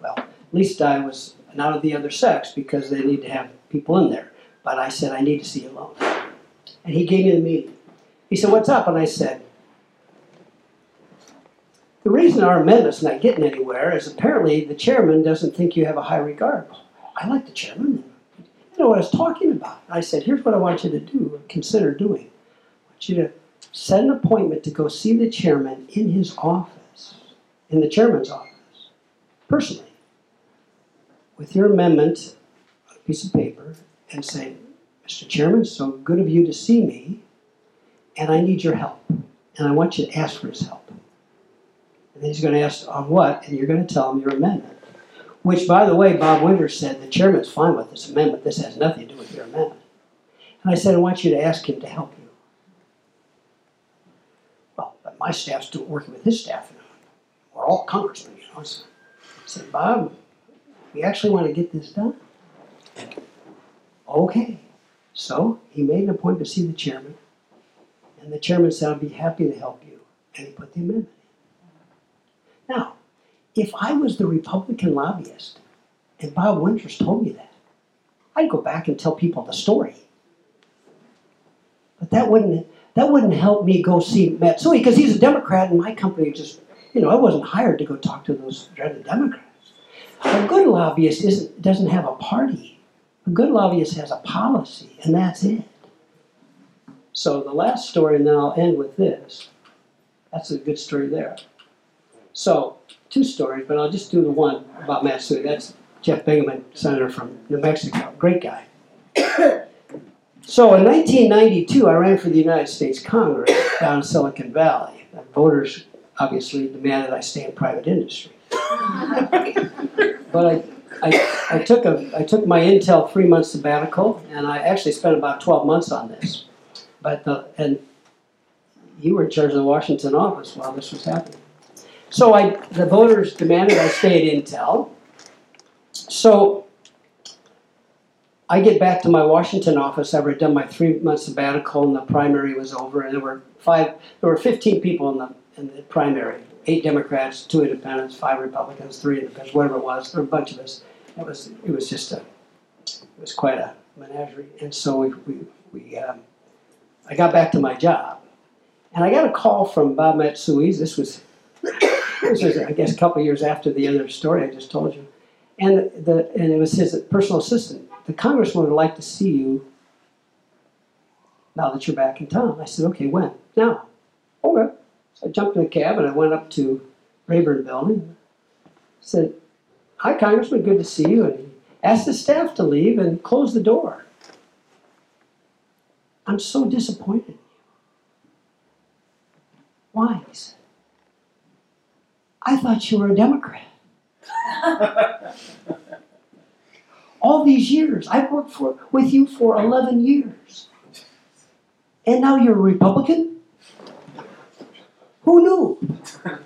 well, at least I was not of the other sex because they need to have people in there. But I said, I need to see you alone. And he gave me the meeting. He said, What's up? And I said, The reason our amendment's not getting anywhere is apparently the chairman doesn't think you have a high regard. I like the chairman. You know what I was talking about. I said, Here's what I want you to do, consider doing. I want you to set an appointment to go see the chairman in his office, in the chairman's office, personally, with your amendment on a piece of paper, and say, Mr. Chairman, so good of you to see me, and I need your help. And I want you to ask for his help. And he's going to ask on what, and you're going to tell him your amendment. Which, by the way, Bob Winters said the chairman's fine with this amendment. This has nothing to do with your amendment. And I said, I want you to ask him to help you. Well, but my staff's doing, working with his staff. We're all congressmen, you know. So I said, Bob, we actually want to get this done. Okay. So he made an appointment to see the chairman. And the chairman said, I'd be happy to help you. And he put the amendment if I was the Republican lobbyist and Bob Winters told me that, I'd go back and tell people the story. But that wouldn't that wouldn't help me go see Matsui because he's a Democrat and my company just you know I wasn't hired to go talk to those dreaded Democrats. A good lobbyist isn't doesn't have a party. A good lobbyist has a policy, and that's it. So the last story, and then I'll end with this. That's a good story there. So two stories, but I'll just do the one about Matsui. That's Jeff Bingaman, senator from New Mexico. Great guy. so in 1992, I ran for the United States Congress down in Silicon Valley. Voters obviously demanded I stay in private industry. but I, I, I took a I took my Intel three month sabbatical, and I actually spent about 12 months on this. But the, and you were in charge of the Washington office while this was happening. So I, the voters demanded I stay at Intel. So I get back to my Washington office I'd done my three month sabbatical and the primary was over, and there were five, there were 15 people in the in the primary, eight Democrats, two Independents, five Republicans, three Independents, whatever it was. There were a bunch of us. It was it was just a it was quite a menagerie, and so we we, we um, I got back to my job, and I got a call from Bob Matsui. This was this I guess, a couple years after the other story I just told you. And, the, and it was his personal assistant. The congressman would like to see you now that you're back in town. I said, okay, when? Now. Okay. So I jumped in a cab and I went up to Rayburn Building. Said, hi, Congressman, good to see you. And he asked the staff to leave and close the door. I'm so disappointed in you. Why? He said, I thought you were a Democrat. All these years, I've worked for, with you for 11 years. And now you're a Republican? Who knew?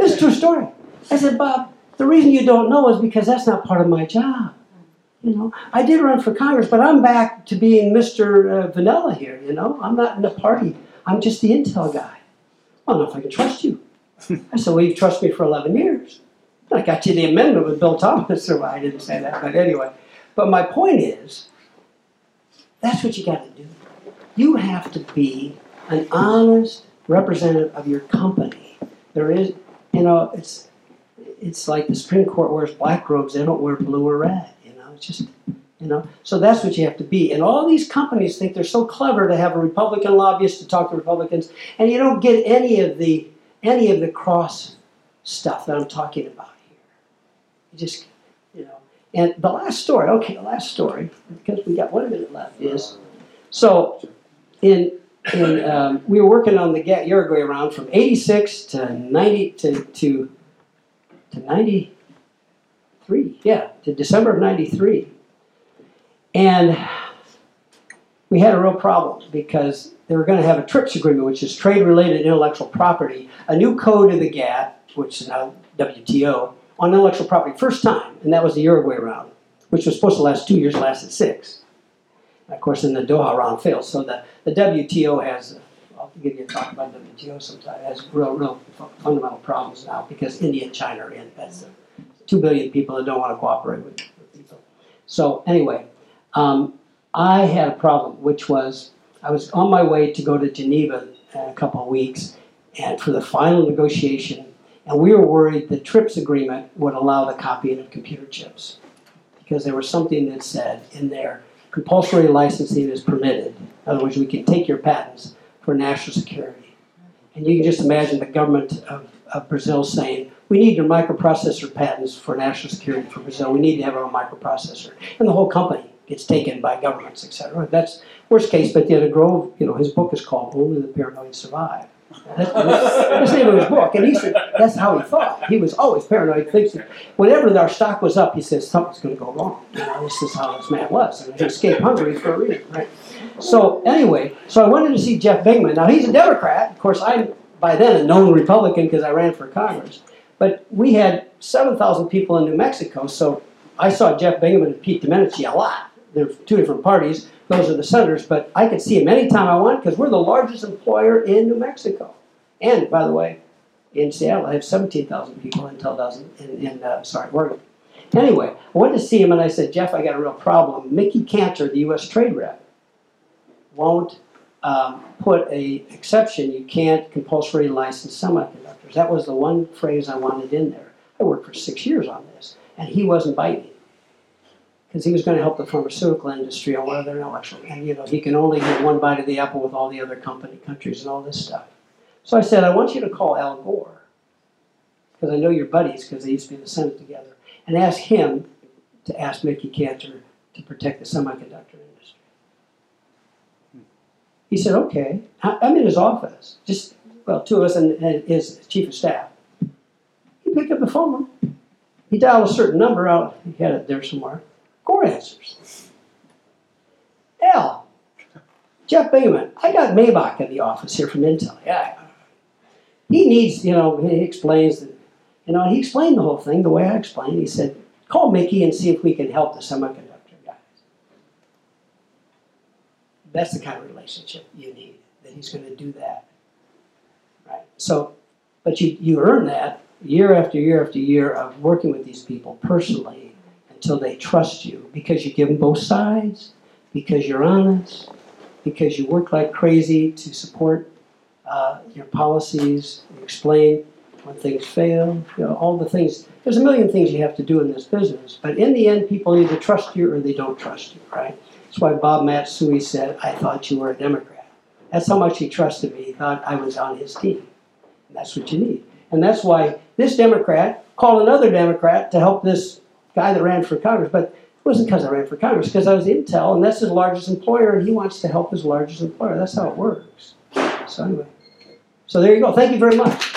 It's a true story. I said, Bob, the reason you don't know is because that's not part of my job. You know, I did run for Congress, but I'm back to being Mr. Uh, Vanilla here, you know? I'm not in the party. I'm just the Intel guy. I don't know if I can trust you. I said, Well, you've trusted me for 11 years. I got you the amendment with Bill Thomas, or I didn't say that, but anyway. But my point is, that's what you got to do. You have to be an honest representative of your company. There is, you know, it's it's like the Supreme Court wears black robes; they don't wear blue or red. You know, it's just, you know. So that's what you have to be. And all these companies think they're so clever to have a Republican lobbyist to talk to Republicans, and you don't get any of the any of the cross stuff that I'm talking about here. You just, you know. And the last story, okay, the last story, because we got one minute left, is so in in um, we were working on the Ga- Uruguay round from '86 to '90 to to to '93, yeah, to December of '93, and we had a real problem because they were going to have a TRIPS agreement, which is trade-related intellectual property, a new code in the GATT, which is now WTO, on intellectual property, first time, and that was the Uruguay round. which was supposed to last two years, lasted six. Of course, then the Doha round failed. So the, the WTO has, I'll give you a talk about WTO sometime, has real, real fundamental problems now because India and China are in. That's the two billion people that don't want to cooperate with, with people. So anyway, um, I had a problem, which was I was on my way to go to Geneva in a couple of weeks, and for the final negotiation, and we were worried the TRIPS agreement would allow the copying of computer chips because there was something that said in there compulsory licensing is permitted. In other words, we can take your patents for national security. And you can just imagine the government of, of Brazil saying, we need your microprocessor patents for national security for Brazil. We need to have our own microprocessor. And the whole company gets taken by governments, et cetera. That's worst case, but yet Grove, you know, his book is called Only the Paranoid Survive. That's, the name of his book. And he said that's how he thought. He was always paranoid, thinking whenever our stock was up, he says something's going to go wrong. You know, this is how this man was. And he escaped Hungary for a reason, right? So anyway, so I wanted to see Jeff Bingaman. Now he's a Democrat. Of course, I'm by then a known Republican because I ran for Congress. But we had 7,000 people in New Mexico, so I saw Jeff Bingaman and Pete Domenici a lot. They're two different parties. Those are the senators, but I could see him anytime I want because we're the largest employer in New Mexico. And by the way, in Seattle, I have 17,000 people until dozen in, in uh, sorry, Oregon. Anyway, I went to see him and I said, Jeff, I got a real problem. Mickey Kantor, the U.S. trade rep, won't um, put a exception. You can't compulsory license semiconductors. That was the one phrase I wanted in there. I worked for six years on this, and he wasn't biting because he was going to help the pharmaceutical industry on one of their intellectual. And you know, he can only get one bite of the apple with all the other company countries and all this stuff. So I said, I want you to call Al Gore because I know you're buddies because they used to be in the Senate together, and ask him to ask Mickey Kantor to protect the semiconductor industry. He said, okay. I'm in his office, just, well, two of us and, and his chief of staff. He picked up the phone. He dialed a certain number out. He had it there somewhere. Gore answers. Al, Jeff Bingaman, I got Maibach in the office here from Intel. Yeah. He needs, you know, he explains that, you know, he explained the whole thing the way I explained. He said, call Mickey and see if we can help the semiconductor guys. That's the kind of relationship you need, that he's going to do that. Right? So, but you, you earn that year after year after year of working with these people personally until they trust you because you give them both sides, because you're honest, because you work like crazy to support uh, your policies, explain when things fail, you know, all the things. There's a million things you have to do in this business, but in the end, people either trust you or they don't trust you, right? That's why Bob Matsui said, I thought you were a Democrat. That's how much he trusted me. He thought I was on his team. And that's what you need. And that's why this Democrat called another Democrat to help this guy that ran for Congress. But it wasn't because I ran for Congress, because I was Intel, and that's his largest employer, and he wants to help his largest employer. That's how it works. So anyway, so there you go. Thank you very much.